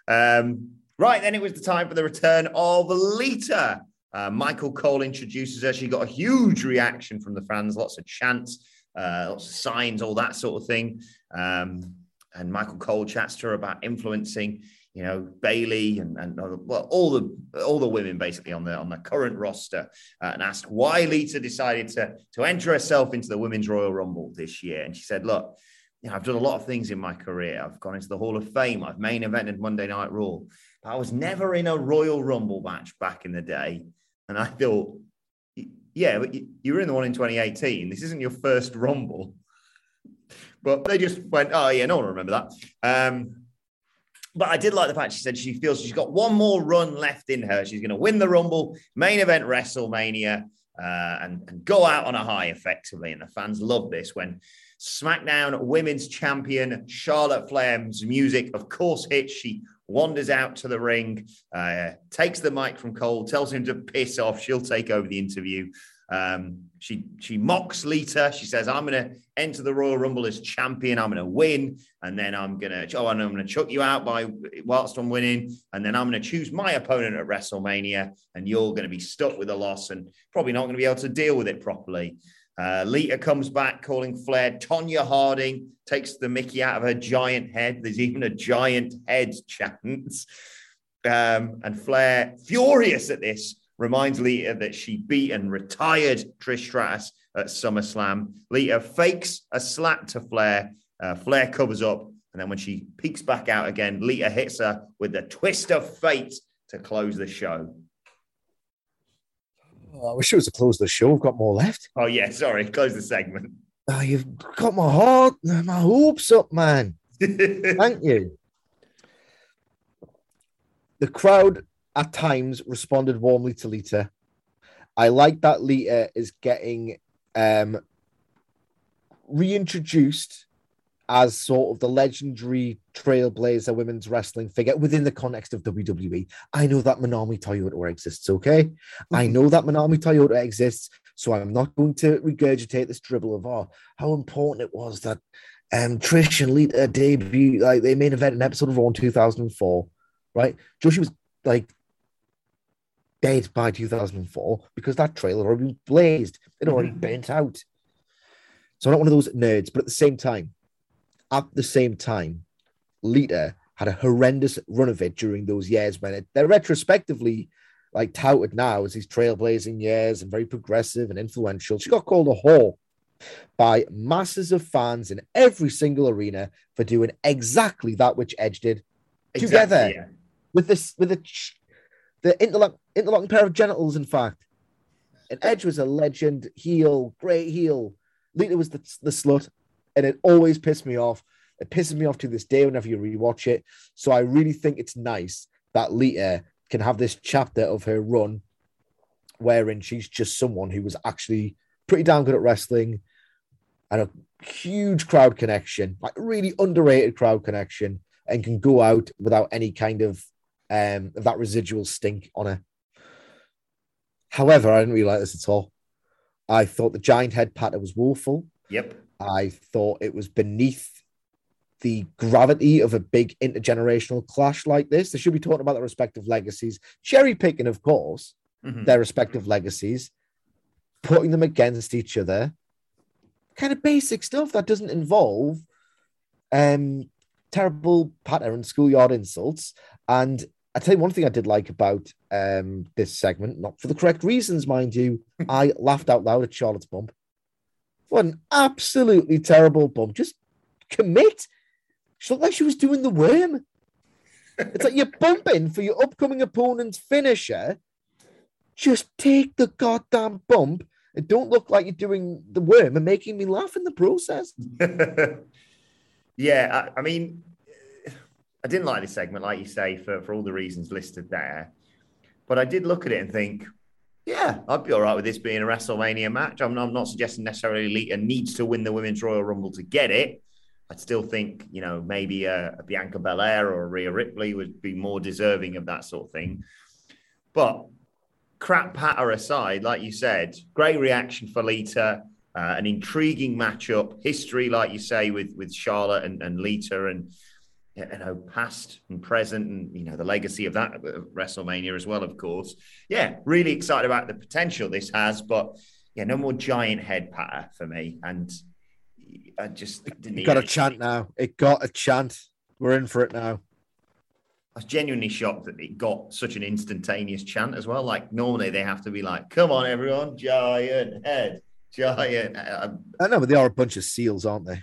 Um, right then, it was the time for the return of Lita. Uh, Michael Cole introduces her. She got a huge reaction from the fans, lots of chants, uh, lots of signs, all that sort of thing. Um, and Michael Cole chats to her about influencing you know Bayley and, and well all the all the women basically on the on the current roster uh, and asked why Lita decided to to enter herself into the women's Royal Rumble this year and she said look you know I've done a lot of things in my career I've gone into the Hall of Fame I've main evented Monday Night Raw but I was never in a Royal Rumble match back in the day. And I thought, yeah, but you were in the one in 2018. This isn't your first Rumble. But they just went, oh, yeah, no one remember that. Um, but I did like the fact she said she feels she's got one more run left in her. She's going to win the Rumble, main event WrestleMania, uh, and, and go out on a high effectively. And the fans love this when SmackDown Women's Champion Charlotte Flair's music, of course, hits. She wanders out to the ring, uh, takes the mic from Cole, tells him to piss off. She'll take over the interview. Um, she she mocks Lita. She says, "I'm going to enter the Royal Rumble as champion. I'm going to win, and then I'm going to oh, and I'm going to chuck you out by whilst I'm winning, and then I'm going to choose my opponent at WrestleMania, and you're going to be stuck with a loss and probably not going to be able to deal with it properly." Uh, Lita comes back calling Flair Tonya Harding, takes the Mickey out of her giant head. There's even a giant head chant. Um, and Flair, furious at this, reminds Lita that she beat and retired Trish Stratus at SummerSlam. Lita fakes a slap to Flair. Uh, Flair covers up. And then when she peeks back out again, Lita hits her with the twist of fate to close the show. Oh, I wish it was to close the show. We've got more left. Oh, yeah. Sorry. Close the segment. Oh, you've got my heart, my hopes up, man. Thank you. The crowd at times responded warmly to Lita. I like that Lita is getting um, reintroduced as sort of the legendary trailblazer women's wrestling figure within the context of WWE. I know that Manami Toyota exists, okay? I know that Manami Toyota exists, so I'm not going to regurgitate this dribble of oh, how important it was that um, Trish and Lita debut, like they main event an episode of Raw in 2004, right? Joshi was like dead by 2004 because that trailer already blazed, it already mm-hmm. burnt out. So I'm not one of those nerds, but at the same time, at the same time, Lita had a horrendous run of it during those years when it, they're retrospectively like touted now as these trailblazing years and very progressive and influential. She got called a whore by masses of fans in every single arena for doing exactly that which Edge did exactly, together yeah. with this with the the interlock, interlocking pair of genitals, in fact. And Edge was a legend, heel, great heel. Lita was the, the slut, and it always pissed me off. It pisses me off to this day whenever you rewatch it. So I really think it's nice that Lita can have this chapter of her run wherein she's just someone who was actually pretty damn good at wrestling and a huge crowd connection, like really underrated crowd connection, and can go out without any kind of um, of that residual stink on her. However, I didn't really like this at all. I thought the giant head pattern was woeful. Yep. I thought it was beneath the gravity of a big intergenerational clash like this. They should be talking about their respective legacies, cherry picking, of course, mm-hmm. their respective legacies, putting them against each other. Kind of basic stuff that doesn't involve um, terrible patter and schoolyard insults. And I tell you one thing I did like about um, this segment, not for the correct reasons, mind you. I laughed out loud at Charlotte's bump. What an absolutely terrible bump. Just commit. She looked like she was doing the worm. It's like you're bumping for your upcoming opponent's finisher. Just take the goddamn bump and don't look like you're doing the worm and making me laugh in the process. yeah, I, I mean, I didn't like this segment, like you say, for, for all the reasons listed there. But I did look at it and think, yeah, I'd be all right with this being a WrestleMania match. I'm, I'm not suggesting necessarily Lita needs to win the Women's Royal Rumble to get it. I'd still think, you know, maybe a, a Bianca Belair or a Rhea Ripley would be more deserving of that sort of thing. But crap patter aside, like you said, great reaction for Lita, uh, an intriguing matchup, history, like you say, with with Charlotte and, and Lita, and you know, past and present, and you know, the legacy of that WrestleMania as well, of course. Yeah, really excited about the potential this has, but yeah, no more giant head patter for me. And I just didn't. It got a chant now. It got a chant. We're in for it now. I was genuinely shocked that it got such an instantaneous chant as well. Like normally they have to be like, "Come on, everyone, giant head, giant." I, I know, but they are a bunch of seals, aren't they?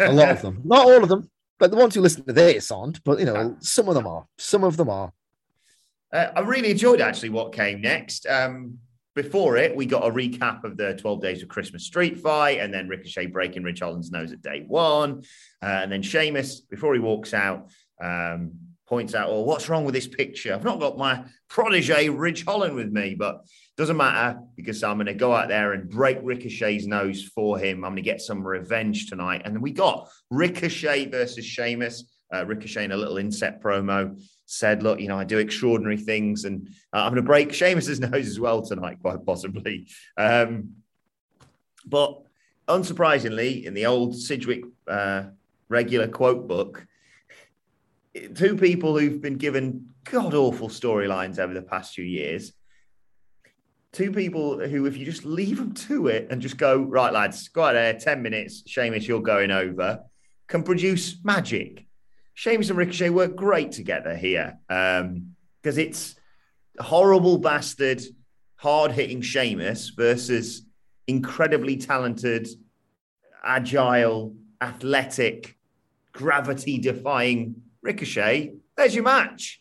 a lot of them, not all of them. But the ones who listen to this aren't. But you know, some of them are. Some of them are. Uh, I really enjoyed actually what came next. Um, before it, we got a recap of the 12 Days of Christmas street fight and then Ricochet breaking Ridge Holland's nose at day one. Uh, and then Sheamus, before he walks out, um, points out, Oh, what's wrong with this picture? I've not got my protege Ridge Holland with me, but doesn't matter because I'm going to go out there and break Ricochet's nose for him. I'm going to get some revenge tonight. And we got Ricochet versus Sheamus. Uh, Ricochet in a little inset promo said, "Look, you know, I do extraordinary things, and uh, I'm going to break Sheamus's nose as well tonight, quite possibly." Um, but unsurprisingly, in the old Sidgwick uh, regular quote book, two people who've been given god awful storylines over the past few years. Two people who, if you just leave them to it and just go, right, lads, go out there, 10 minutes, Sheamus, you're going over, can produce magic. Sheamus and Ricochet work great together here because um, it's horrible bastard, hard hitting Sheamus versus incredibly talented, agile, athletic, gravity defying Ricochet. There's your match.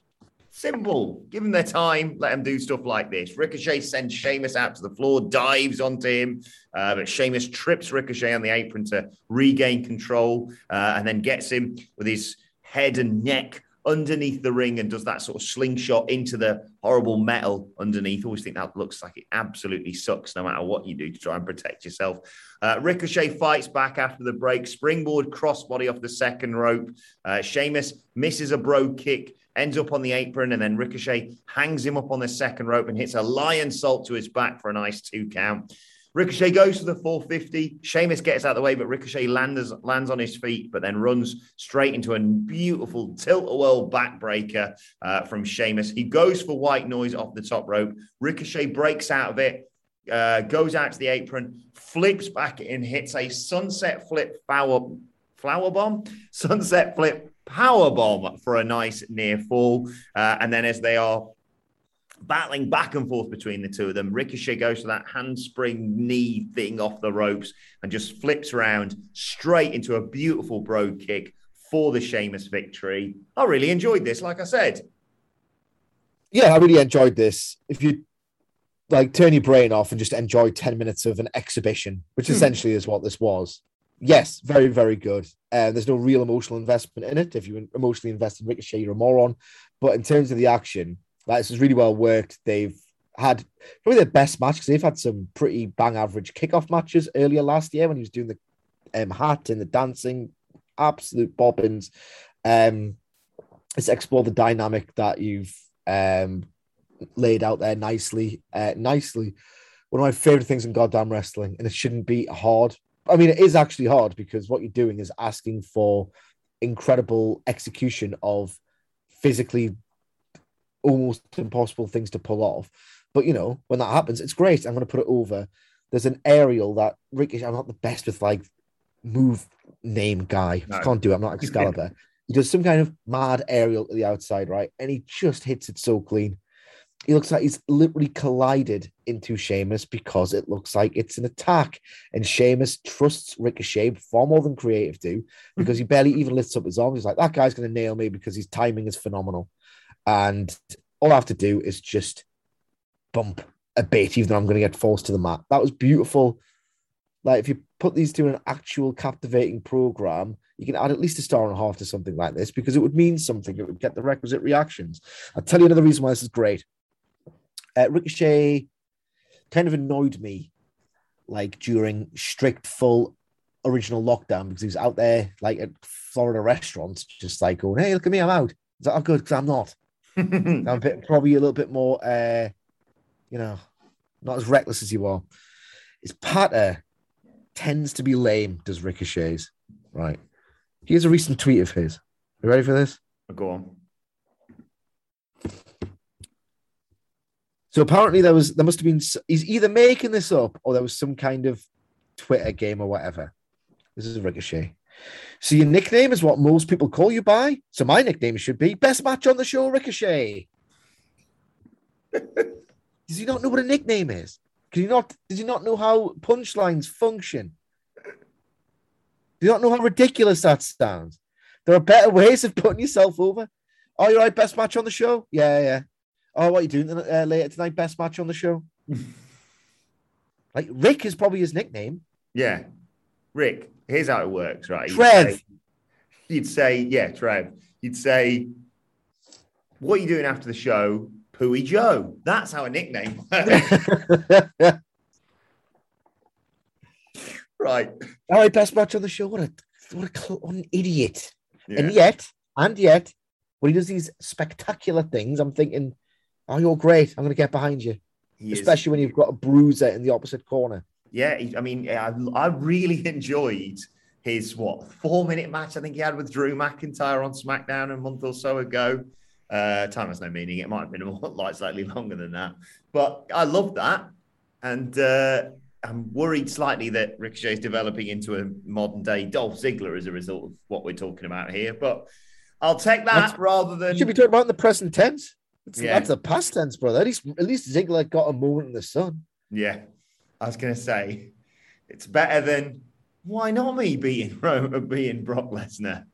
Simple. Give them their time. Let them do stuff like this. Ricochet sends Sheamus out to the floor, dives onto him, uh, but Sheamus trips Ricochet on the apron to regain control, uh, and then gets him with his head and neck underneath the ring and does that sort of slingshot into the horrible metal underneath. Always think that looks like it absolutely sucks no matter what you do to try and protect yourself. Uh, Ricochet fights back after the break, springboard crossbody off the second rope. Uh, Sheamus misses a brogue kick, ends up on the apron, and then Ricochet hangs him up on the second rope and hits a lionsault to his back for a nice two count. Ricochet goes for the 450. Sheamus gets out of the way, but Ricochet lands, lands on his feet, but then runs straight into a beautiful tilt-a-whirl backbreaker uh, from Sheamus. He goes for white noise off the top rope. Ricochet breaks out of it, uh, goes out to the apron, flips back and hits a sunset flip flower, flower bomb, sunset flip power bomb for a nice near fall. Uh, and then as they are battling back and forth between the two of them. Ricochet goes to that handspring knee thing off the ropes and just flips around straight into a beautiful brogue kick for the Sheamus victory. I really enjoyed this, like I said. Yeah, I really enjoyed this. If you like turn your brain off and just enjoy 10 minutes of an exhibition, which hmm. essentially is what this was. Yes, very, very good. Uh, there's no real emotional investment in it. If you emotionally invest in Ricochet, you're a moron. But in terms of the action, like, this is really well worked. They've had probably their best match because they've had some pretty bang average kickoff matches earlier last year when he was doing the um, hat and the dancing, absolute bobbins. Um, let's explore the dynamic that you've um, laid out there nicely. Uh, nicely. One of my favorite things in goddamn wrestling, and it shouldn't be hard. I mean, it is actually hard because what you're doing is asking for incredible execution of physically almost impossible things to pull off. But you know, when that happens, it's great. I'm going to put it over. There's an aerial that Ricochet. I'm not the best with like move name guy. No. I can't do it. I'm not Excalibur. he does some kind of mad aerial to the outside, right? And he just hits it so clean. He looks like he's literally collided into Sheamus because it looks like it's an attack. And Sheamus trusts Ricochet far more than creative do because he barely even lifts up his arms. He's like, that guy's going to nail me because his timing is phenomenal. And all I have to do is just bump a bit, even though I'm going to get forced to the mat. That was beautiful. Like, if you put these two in an actual captivating program, you can add at least a star and a half to something like this because it would mean something. It would get the requisite reactions. I'll tell you another reason why this is great. Uh, Ricochet kind of annoyed me like during strict full original lockdown because he was out there like at Florida restaurants, just like going, Hey, look at me, I'm out. Is that good? Because I'm not. I'm a bit, probably a little bit more, uh, you know, not as reckless as you are. His patter tends to be lame, does Ricochet's. Right. Here's a recent tweet of his. You ready for this? Go on. So apparently there was there must have been he's either making this up or there was some kind of Twitter game or whatever. This is a Ricochet. So your nickname is what most people call you by. So my nickname should be best match on the show, Ricochet. Does he not know what a nickname is? Can you not? Does he not know how punchlines function? Do you not know how ridiculous that sounds? There are better ways of putting yourself over. Oh, you're right, best match on the show. Yeah, yeah. "Oh, what are you doing uh, later tonight? Best match on the show." like Rick is probably his nickname. Yeah, Rick. Here's how it works, right? You'd Trev. say- You'd say, yeah, Trev. You'd say, "What are you doing after the show?" Pooey Joe. That's our nickname. right. All right, best match on the show. What a what a what an idiot. And yet, and yet, when he does these spectacular things, I'm thinking, "Oh, you're great. I'm going to get behind you." He is- Especially when you've got a bruiser in the opposite corner. Yeah, he- I mean, I, I really enjoyed his what four minute match I think he had with Drew McIntyre on SmackDown a month or so ago. Uh, time has no meaning. It might have been a lot slightly longer than that, but I love that, and uh, I'm worried slightly that Ricochet is developing into a modern day Dolph Ziggler as a result of what we're talking about here. But I'll take that That's- rather than should be talking about in the present tense. It's, Yeah. That's the past tense, brother. At least, at least Ziggler got a moment in the sun. Yeah, I was going to say it's better than why not me beating Ro- beating Brock Lesnar.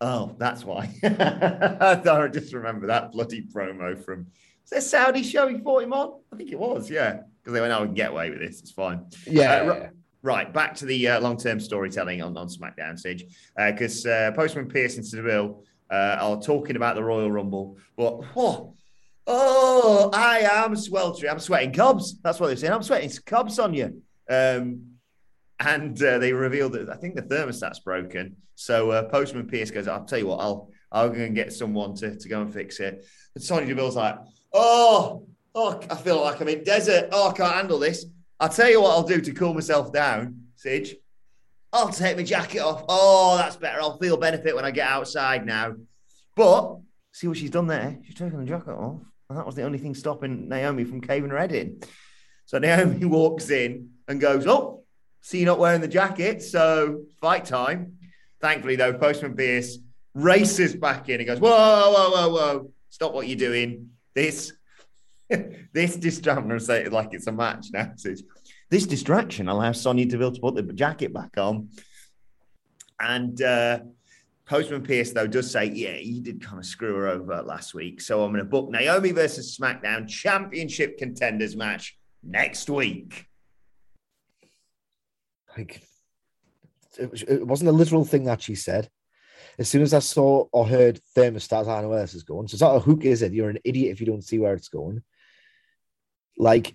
Oh, that's why. I just remember that bloody promo from there Saudi show he fought him on? I think it was, yeah. Because they went, "Oh, we can get away with this. It's fine." Yeah. Uh, ri- Right, back to the uh, long-term storytelling on, on SmackDown stage, because uh, Postman Pierce and Seville uh, are talking about the Royal Rumble. But oh, oh, I am sweltering. I'm sweating cobs. That's what they're saying. I'm sweating cobs on you. Um, and uh, they revealed that I think the thermostat's broken. So uh, Postman Pierce goes, "I'll tell you what, I'll I'll go and get someone to, to go and fix it." And Sonya Deville's like, "Oh, oh, I feel like I'm in desert. Oh, I can't handle this. I'll tell you what I'll do to cool myself down, Sige. I'll take my jacket off. Oh, that's better. I'll feel benefit when I get outside now. But see what she's done there? She's taken the jacket off. And that was the only thing stopping Naomi from caving her head in. So Naomi walks in and goes, Oh, see you not wearing the jacket. So fight time. Thankfully, though, Postman Pierce races back in and goes, Whoa, whoa, whoa, whoa. Stop what you're doing. This this distraction, I'm gonna say it like it's a match now. This distraction allows Sonya Deville to put the jacket back on. And uh, Postman Pierce, though, does say, yeah, you did kind of screw her over last week. So I'm going to book Naomi versus SmackDown Championship Contenders match next week. Like, it, was, it wasn't a literal thing that she said. As soon as I saw or heard thermostat, I know where this is going. So it's not a hook, is it? You're an idiot if you don't see where it's going. Like,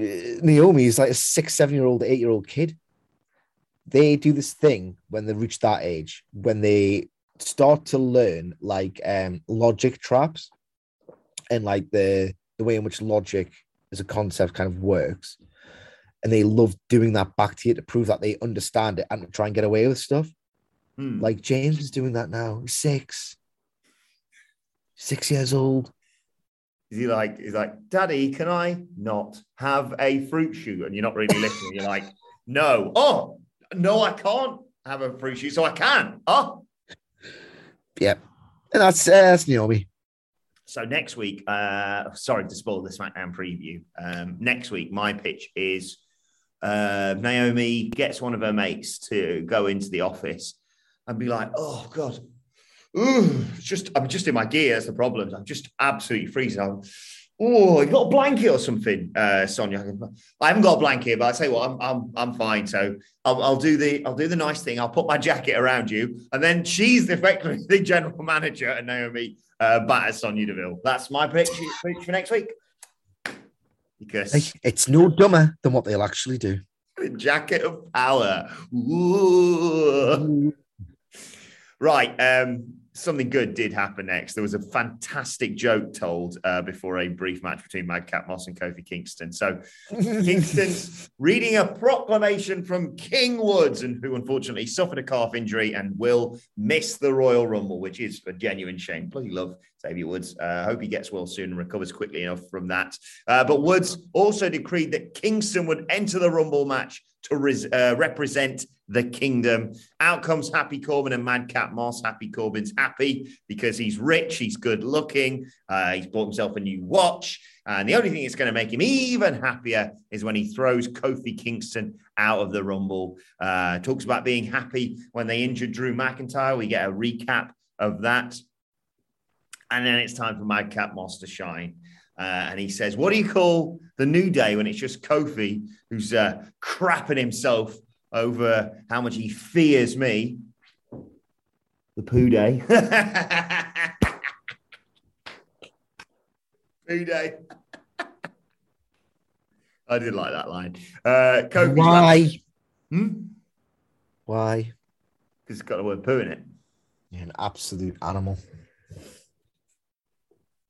uh, Naomi is like a six, seven year old, eight year old kid. They do this thing when they reach that age, when they start to learn like um logic traps and like the the way in which logic as a concept kind of works and they love doing that back to you to prove that they understand it and try and get away with stuff. Hmm. Like James is doing that now. He's six, six years old. Is he like, he's like, Daddy, can I not have a fruit shoot? And you're not really listening. You're like, no. Oh, no, I can't have a fruit shoot. So I can. Oh, Yeah, and that's uh, that's Naomi. So next week, uh, sorry to spoil the SmackDown preview. Um, next week, my pitch is uh, Naomi gets one of her mates to go into the office and be like, "Oh God, ooh, it's just I'm just in my gear. That's the problem. I'm just absolutely freezing. I'm, oh, you got a blanket or something, uh, Sonya? I haven't got a blanket, but I tell you what, I'm I'm I'm fine. So I'll, I'll do the I'll do the nice thing. I'll put my jacket around you, and then she's effectively the general manager, and Naomi uh, batters Sonya Deville. That's my pitch, pitch for next week. Because it's no dumber than what they'll actually do. the jacket of power. Ooh. Right. Um, something good did happen next. There was a fantastic joke told uh, before a brief match between Madcap Moss and Kofi Kingston. So Kingston's reading a proclamation from King Woods, and who unfortunately suffered a calf injury and will miss the Royal Rumble, which is a genuine shame. Bloody love Xavier Woods. I uh, hope he gets well soon and recovers quickly enough from that. Uh, but Woods also decreed that Kingston would enter the Rumble match to res- uh, represent the kingdom. Out comes Happy Corbin and Madcap Moss. Happy Corbin's happy because he's rich, he's good looking, uh, he's bought himself a new watch. And the only thing that's going to make him even happier is when he throws Kofi Kingston out of the Rumble. Uh, talks about being happy when they injured Drew McIntyre. We get a recap of that. And then it's time for Madcap Moss to shine. Uh, and he says, What do you call the new day when it's just Kofi who's uh, crapping himself over how much he fears me? The poo day. poo day. I did like that line. Uh, Why? Hmm? Why? Because it's got the word poo in it. You're an absolute animal.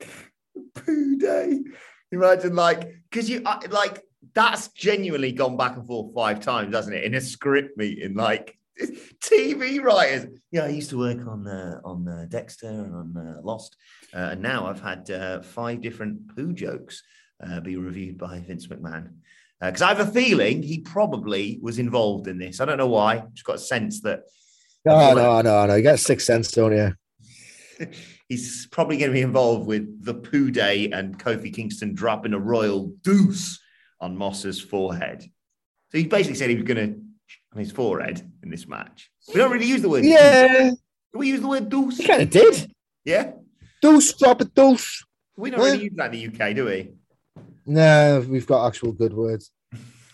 poo day. Imagine like because you like that's genuinely gone back and forth five times, hasn't it? In a script meeting, like TV writers. Yeah, I used to work on uh, on uh, Dexter and on uh, Lost, uh, and now I've had uh, five different poo jokes uh, be reviewed by Vince McMahon. Because I have a feeling he probably was involved in this. I don't know why. Just got a sense that No, no, no, no. You got six cents, don't you? he's probably going to be involved with the poo day and Kofi Kingston dropping a royal deuce on Moss's forehead. So he basically said he was going to on his forehead in this match. We don't really use the word. Yeah. Do we use the word deuce? you kind of did. Yeah. Deuce, drop a deuce. We don't really use that in the UK, do we? No, we've got actual good words.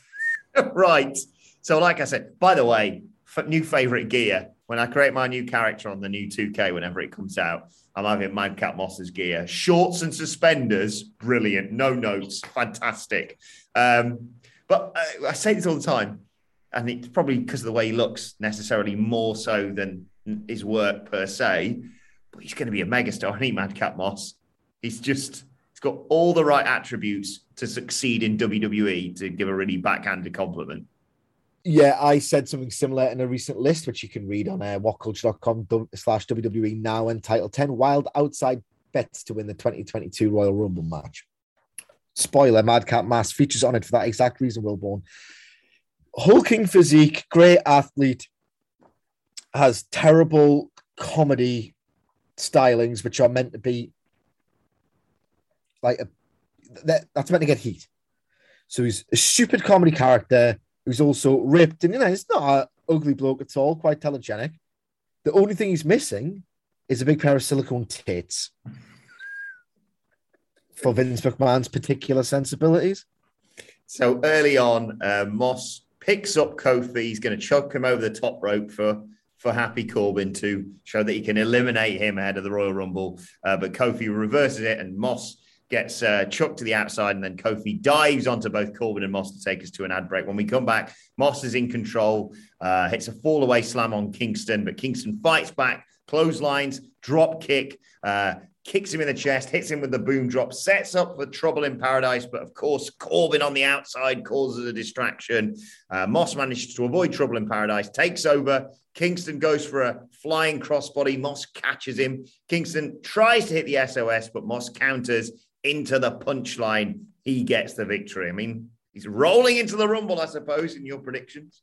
right. So, like I said, by the way, f- new favorite gear. When I create my new character on the new 2K, whenever it comes out, I'm having Madcap Moss's gear. Shorts and suspenders, brilliant. No notes, fantastic. Um, but uh, I say this all the time, and it's probably because of the way he looks, necessarily more so than his work per se. But he's going to be a megastar, isn't he, Madcap Moss? He's just, he's got all the right attributes to succeed in WWE, to give a really backhanded compliment. Yeah, I said something similar in a recent list, which you can read on uh, whatculture.com slash WWE now and Title 10 Wild Outside Bets to win the 2022 Royal Rumble match. Spoiler, Madcap Moss features on it for that exact reason, Wilborn. Hulking physique, great athlete, has terrible comedy stylings, which are meant to be like a, that, that's meant to get heat. So he's a stupid comedy character who's also ripped, and you know, it's not an ugly bloke at all, quite telegenic. The only thing he's missing is a big pair of silicone tits for Vince McMahon's particular sensibilities. So early on, uh, Moss picks up Kofi. He's going to chuck him over the top rope for for Happy Corbin to show that he can eliminate him ahead of the Royal Rumble. Uh, but Kofi reverses it, and Moss gets uh, chucked to the outside, and then Kofi dives onto both Corbin and Moss to take us to an ad break. When we come back, Moss is in control, uh, hits a fall away slam on Kingston, but Kingston fights back, clotheslines, drop kick. Uh, kicks him in the chest, hits him with the boom drop, sets up for trouble in paradise. But of course, Corbin on the outside causes a distraction. Uh, Moss manages to avoid trouble in paradise, takes over. Kingston goes for a flying crossbody. Moss catches him. Kingston tries to hit the SOS, but Moss counters into the punchline. He gets the victory. I mean, he's rolling into the Rumble, I suppose, in your predictions.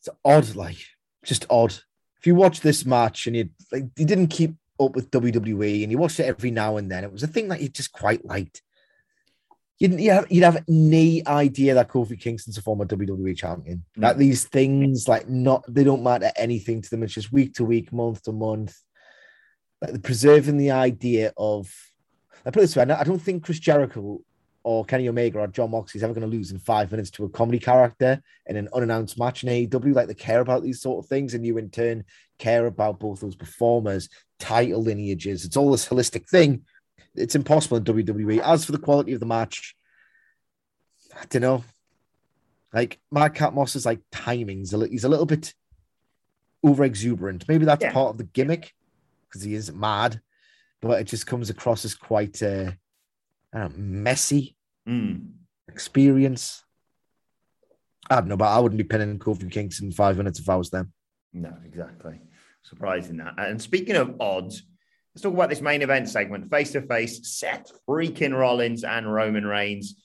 It's odd, like just odd. If you watch this match and you like, you didn't keep up with WWE and you watched it every now and then, it was a thing that you just quite liked. You'd, you'd, have, you'd have no idea that Kofi Kingston's a former WWE champion. Mm. That these things, like, not they don't matter anything to them. It's just week to week, month to month. Like, preserving the idea of. I put it this way: I don't- I don't think Chris Jericho or Kenny Omega or Jon Moxley is ever going to lose in five minutes to a comedy character in an unannounced match in AEW. Like they care about these sort of things, and you in turn care about both those performers, title lineages. It's all this holistic thing. It's impossible in WWE. As for the quality of the match, I don't know. Like Madcap Moss's like timings, he's a little bit over exuberant. Maybe that's Yeah. part of the gimmick because he is mad, but it just comes across as quite uh, know, messy Mm. experience. I don't know, but I wouldn't be pinning Kofi Kingston in five minutes if I was them. No, exactly. Surprising that. And speaking of odds, let's talk about this main event segment. Face to face, Seth freaking Rollins and Roman Reigns.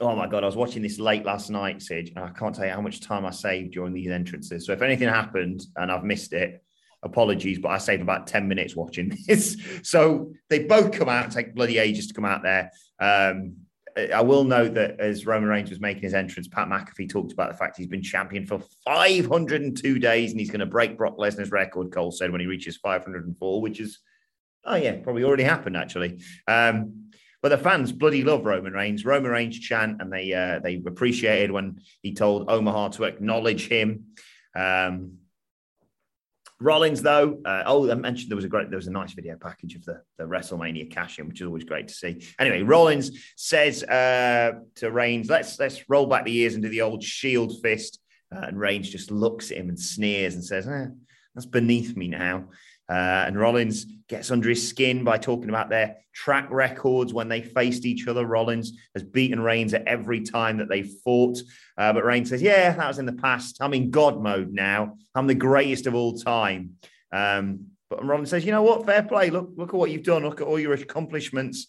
Oh my God, I was watching this late last night, Sid, and I can't tell you how much time I saved during these entrances. So if anything happened and I've missed it, apologies, but I saved about 10 minutes watching this. So they both come out take bloody ages to come out there. Um, I will note that as Roman Reigns was making his entrance, Pat McAfee talked about the fact he's been champion for 502 days and he's going to break Brock Lesnar's record, Cole said, when he reaches 504, which is Oh yeah, probably already happened actually. Um, but the fans bloody love Roman Reigns. Roman Reigns chant, and they uh, they appreciated when he told Omaha to acknowledge him. Um, Rollins, though, uh, oh, I mentioned there was a great, there was a nice video package of the, the WrestleMania cash in, which is always great to see. Anyway, Rollins says uh, to Reigns, "Let's let's roll back the years into the old Shield fist," uh, and Reigns just looks at him and sneers and says, eh, "That's beneath me now." Uh, and Rollins gets under his skin by talking about their track records when they faced each other. Rollins has beaten Reigns at every time that they fought. Uh, but Reigns says, Yeah, that was in the past. I'm in God mode now. I'm the greatest of all time. Um, but Rollins says, You know what? Fair play. Look, look at what you've done. Look at all your accomplishments.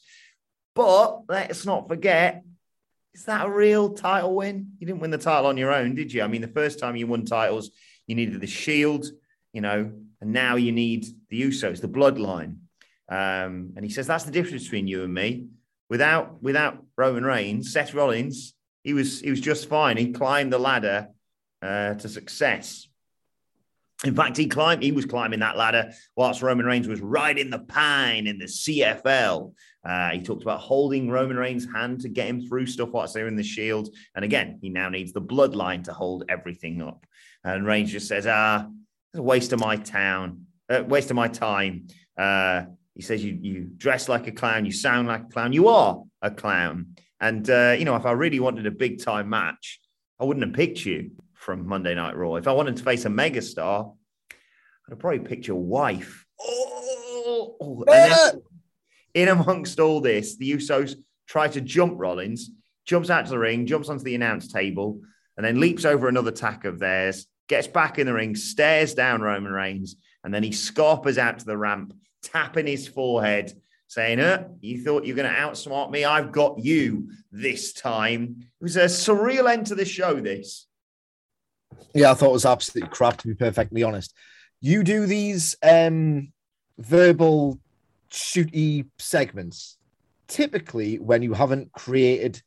But let's not forget, is that a real title win? You didn't win the title on your own, did you? I mean, the first time you won titles, you needed the shield, you know, and now you need the Usos, the bloodline. Um, and he says that's the difference between you and me. Without without Roman Reigns, Seth Rollins, he was he was just fine. He climbed the ladder uh, to success. In fact, he climbed. He was climbing that ladder whilst Roman Reigns was riding the pine in the CFL. Uh, he talked about holding Roman Reigns' hand to get him through stuff whilst they're in the Shield. And again, he now needs the bloodline to hold everything up. And Reigns just says, "Ah, it's a waste of my town, uh, waste of my time. Uh, he says you you dress like a clown, you sound like a clown, you are a clown. And uh, you know, if I really wanted a big time match, I wouldn't have picked you from Monday Night Raw. If I wanted to face a megastar, I'd probably picked your wife. Oh, then, in amongst all this, the Usos try to jump Rollins, jumps out to the ring, jumps onto the announce table, and then leaps over another tack of theirs gets back in the ring, stares down Roman Reigns, and then he scarpers out to the ramp, tapping his forehead, saying, uh, You thought you're going to outsmart me? I've got you this time. It was a surreal end to the show, this. Yeah, I thought it was absolutely crap, to be perfectly honest. You do these um, verbal shooty segments typically when you haven't created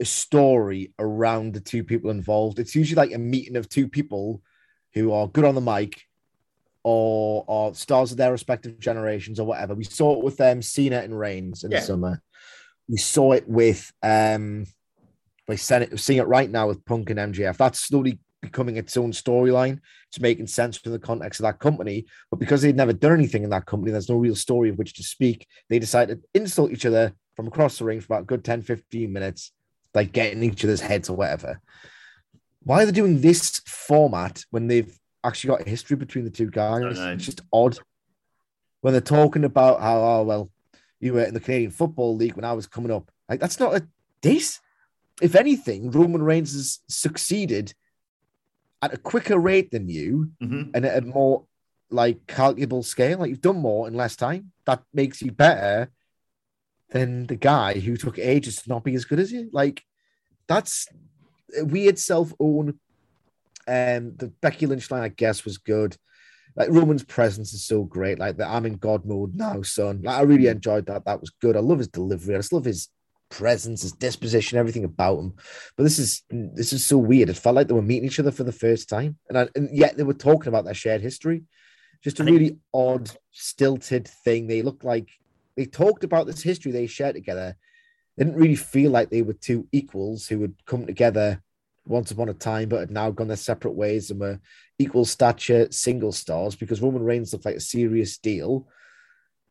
a story around the two people involved. It's usually like a meeting of two people who are good on the mic or are stars of their respective generations or whatever. We saw it with them, um, Cena and Reigns in yeah. the summer. We saw it with um by seeing it right now with Punk and MJF. That's slowly becoming its own storyline. It's making sense within the context of that company. But because they'd never done anything in that company, there's no real story of which to speak. They decided to insult each other from across the ring for about good 10, 15 minutes like getting each other's heads or whatever. Why are they doing this format when they've actually got a history between the two guys? It's just odd. When they're talking about how, oh, well, you were in the Canadian Football League when I was coming up. Like, that's not a this. If anything, Roman Reigns has succeeded at a quicker rate than you mm-hmm. and at a more like calculable scale. Like you've done more in less time. That makes you better than the guy who took ages to not be as good as you. Like that's a weird self-own. Um, the Becky Lynch line, I guess, was good. Like Roman's presence is so great. Like the I'm in God mode now, son. Like I really enjoyed that. That was good. I love his delivery. I just love his presence, his disposition, everything about him. But this is this is so weird. It felt like they were meeting each other for the first time, and, I, and yet they were talking about their shared history. Just a really odd, stilted thing. They look like they talked about this history they shared together. They didn't really feel like they were two equals who had come together once upon a time, but had now gone their separate ways and were equal stature single stars because Roman Reigns looked like a serious deal.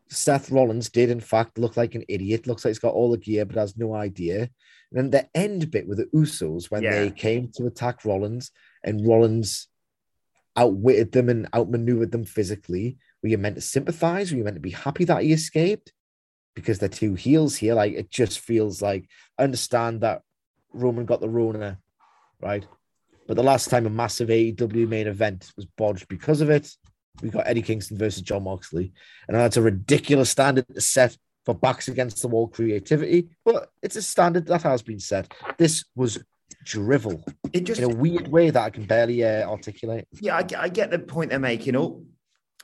Seth Rollins did, in fact, look like an idiot. Looks like he's got all the gear, but has no idea. And then the end bit with the Usos when yeah. they came to attack Rollins and Rollins outwitted them and outmaneuvered them physically. Were you meant to sympathize? Were you meant to be happy that he escaped? Because they're two heels here. Like it just feels like I understand that Roman got the Rona, right? But the last time a massive AEW main event was bodged because of it, we got Eddie Kingston versus Jon Moxley. And that's a ridiculous standard to set for backs against the wall creativity, but it's a standard that has been set. This was drivel just, in a weird way that I can barely uh, articulate. Yeah, I, I, get the point they're making. Oh,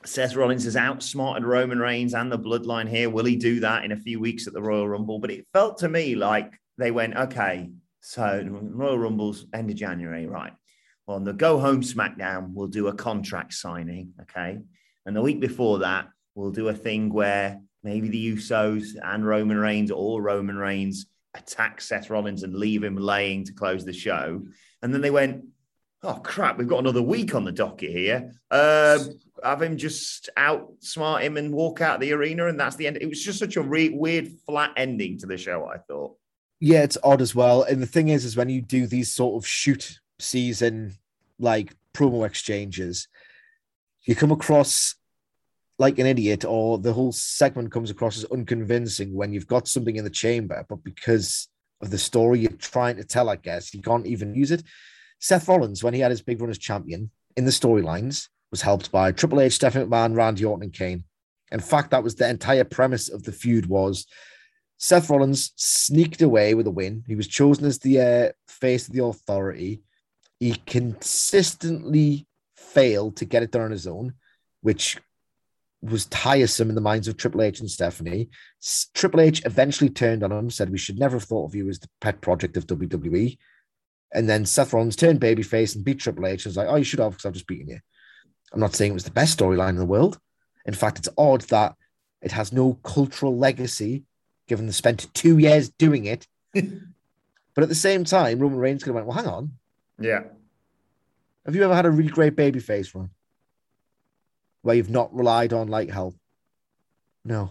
Seth Rollins has outsmarted Roman Reigns and the bloodline here. Will he do that in a few weeks at the Royal Rumble? But it felt to me like they went, okay, so Royal Rumble's end of January, right? Well, on the go home SmackDown, we'll do a contract signing, okay? And the week before that, we'll do a thing where maybe the Usos and Roman Reigns or Roman Reigns attack Seth Rollins and leave him laying to close the show. And then they went, oh crap, we've got another week on the docket here. Uh, have him just outsmart him and walk out of the arena, and that's the end. It was just such a re- weird, flat ending to the show. I thought. Yeah, it's odd as well. And the thing is, is when you do these sort of shoot season like promo exchanges, you come across like an idiot, or the whole segment comes across as unconvincing when you've got something in the chamber, but because of the story you're trying to tell, I guess you can't even use it. Seth Rollins, when he had his big run as champion in the storylines, was helped by Triple H, Stephanie McMahon, Randy Orton, and Kane. In fact, that was the entire premise of the feud was Seth Rollins sneaked away with a win. He was chosen as the uh, face of the authority. He consistently failed to get it done on his own, which was tiresome in the minds of Triple H and Stephanie. Triple H eventually turned on him, said, We should never have thought of you as the pet project of WWE. And then Seth Rollins turned babyface and beat Triple H. Was like, Oh, you should have because I've just beaten you. I'm not saying it was the best storyline in the world. In fact, it's odd that it has no cultural legacy, given they spent two years doing it. but at the same time, Roman Reigns could have went, Well, hang on. Yeah. Have you ever had a really great babyface run? Where you've not relied on like help? No.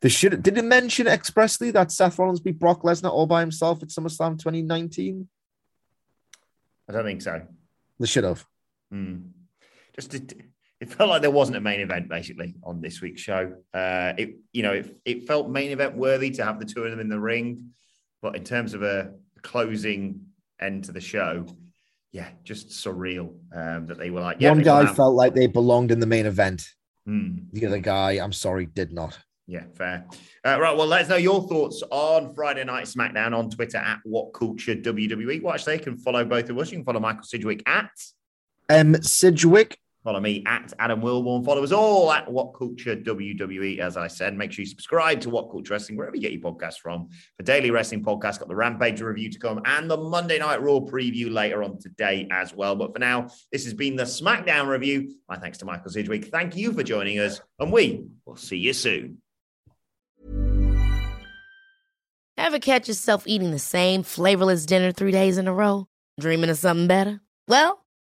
They should did it mention expressly that Seth Rollins beat Brock Lesnar all by himself at SummerSlam 2019? I don't think so. They should have. Mm. Just it, it, felt like there wasn't a main event basically on this week's show. Uh, it you know it, it felt main event worthy to have the two of them in the ring, but in terms of a closing end to the show, yeah, just surreal um, that they were like. Yeah, One guy felt like they belonged in the main event. Hmm. The other guy, I'm sorry, did not. Yeah, fair. Uh, right. Well, let us know your thoughts on Friday Night SmackDown on Twitter at What Culture WWE. Watch, they can follow both of us. You can follow Michael Sidgwick at M Sidgwick Follow me at Adam Wilborn. Follow us all at What Culture WWE. As I said, make sure you subscribe to What Culture Wrestling wherever you get your podcast from. For daily wrestling podcast, got the Rampage review to come and the Monday Night Raw preview later on today as well. But for now, this has been the SmackDown review. My thanks to Michael Sidgwick. Thank you for joining us, and we will see you soon. Ever catch yourself eating the same flavorless dinner three days in a row? Dreaming of something better? Well.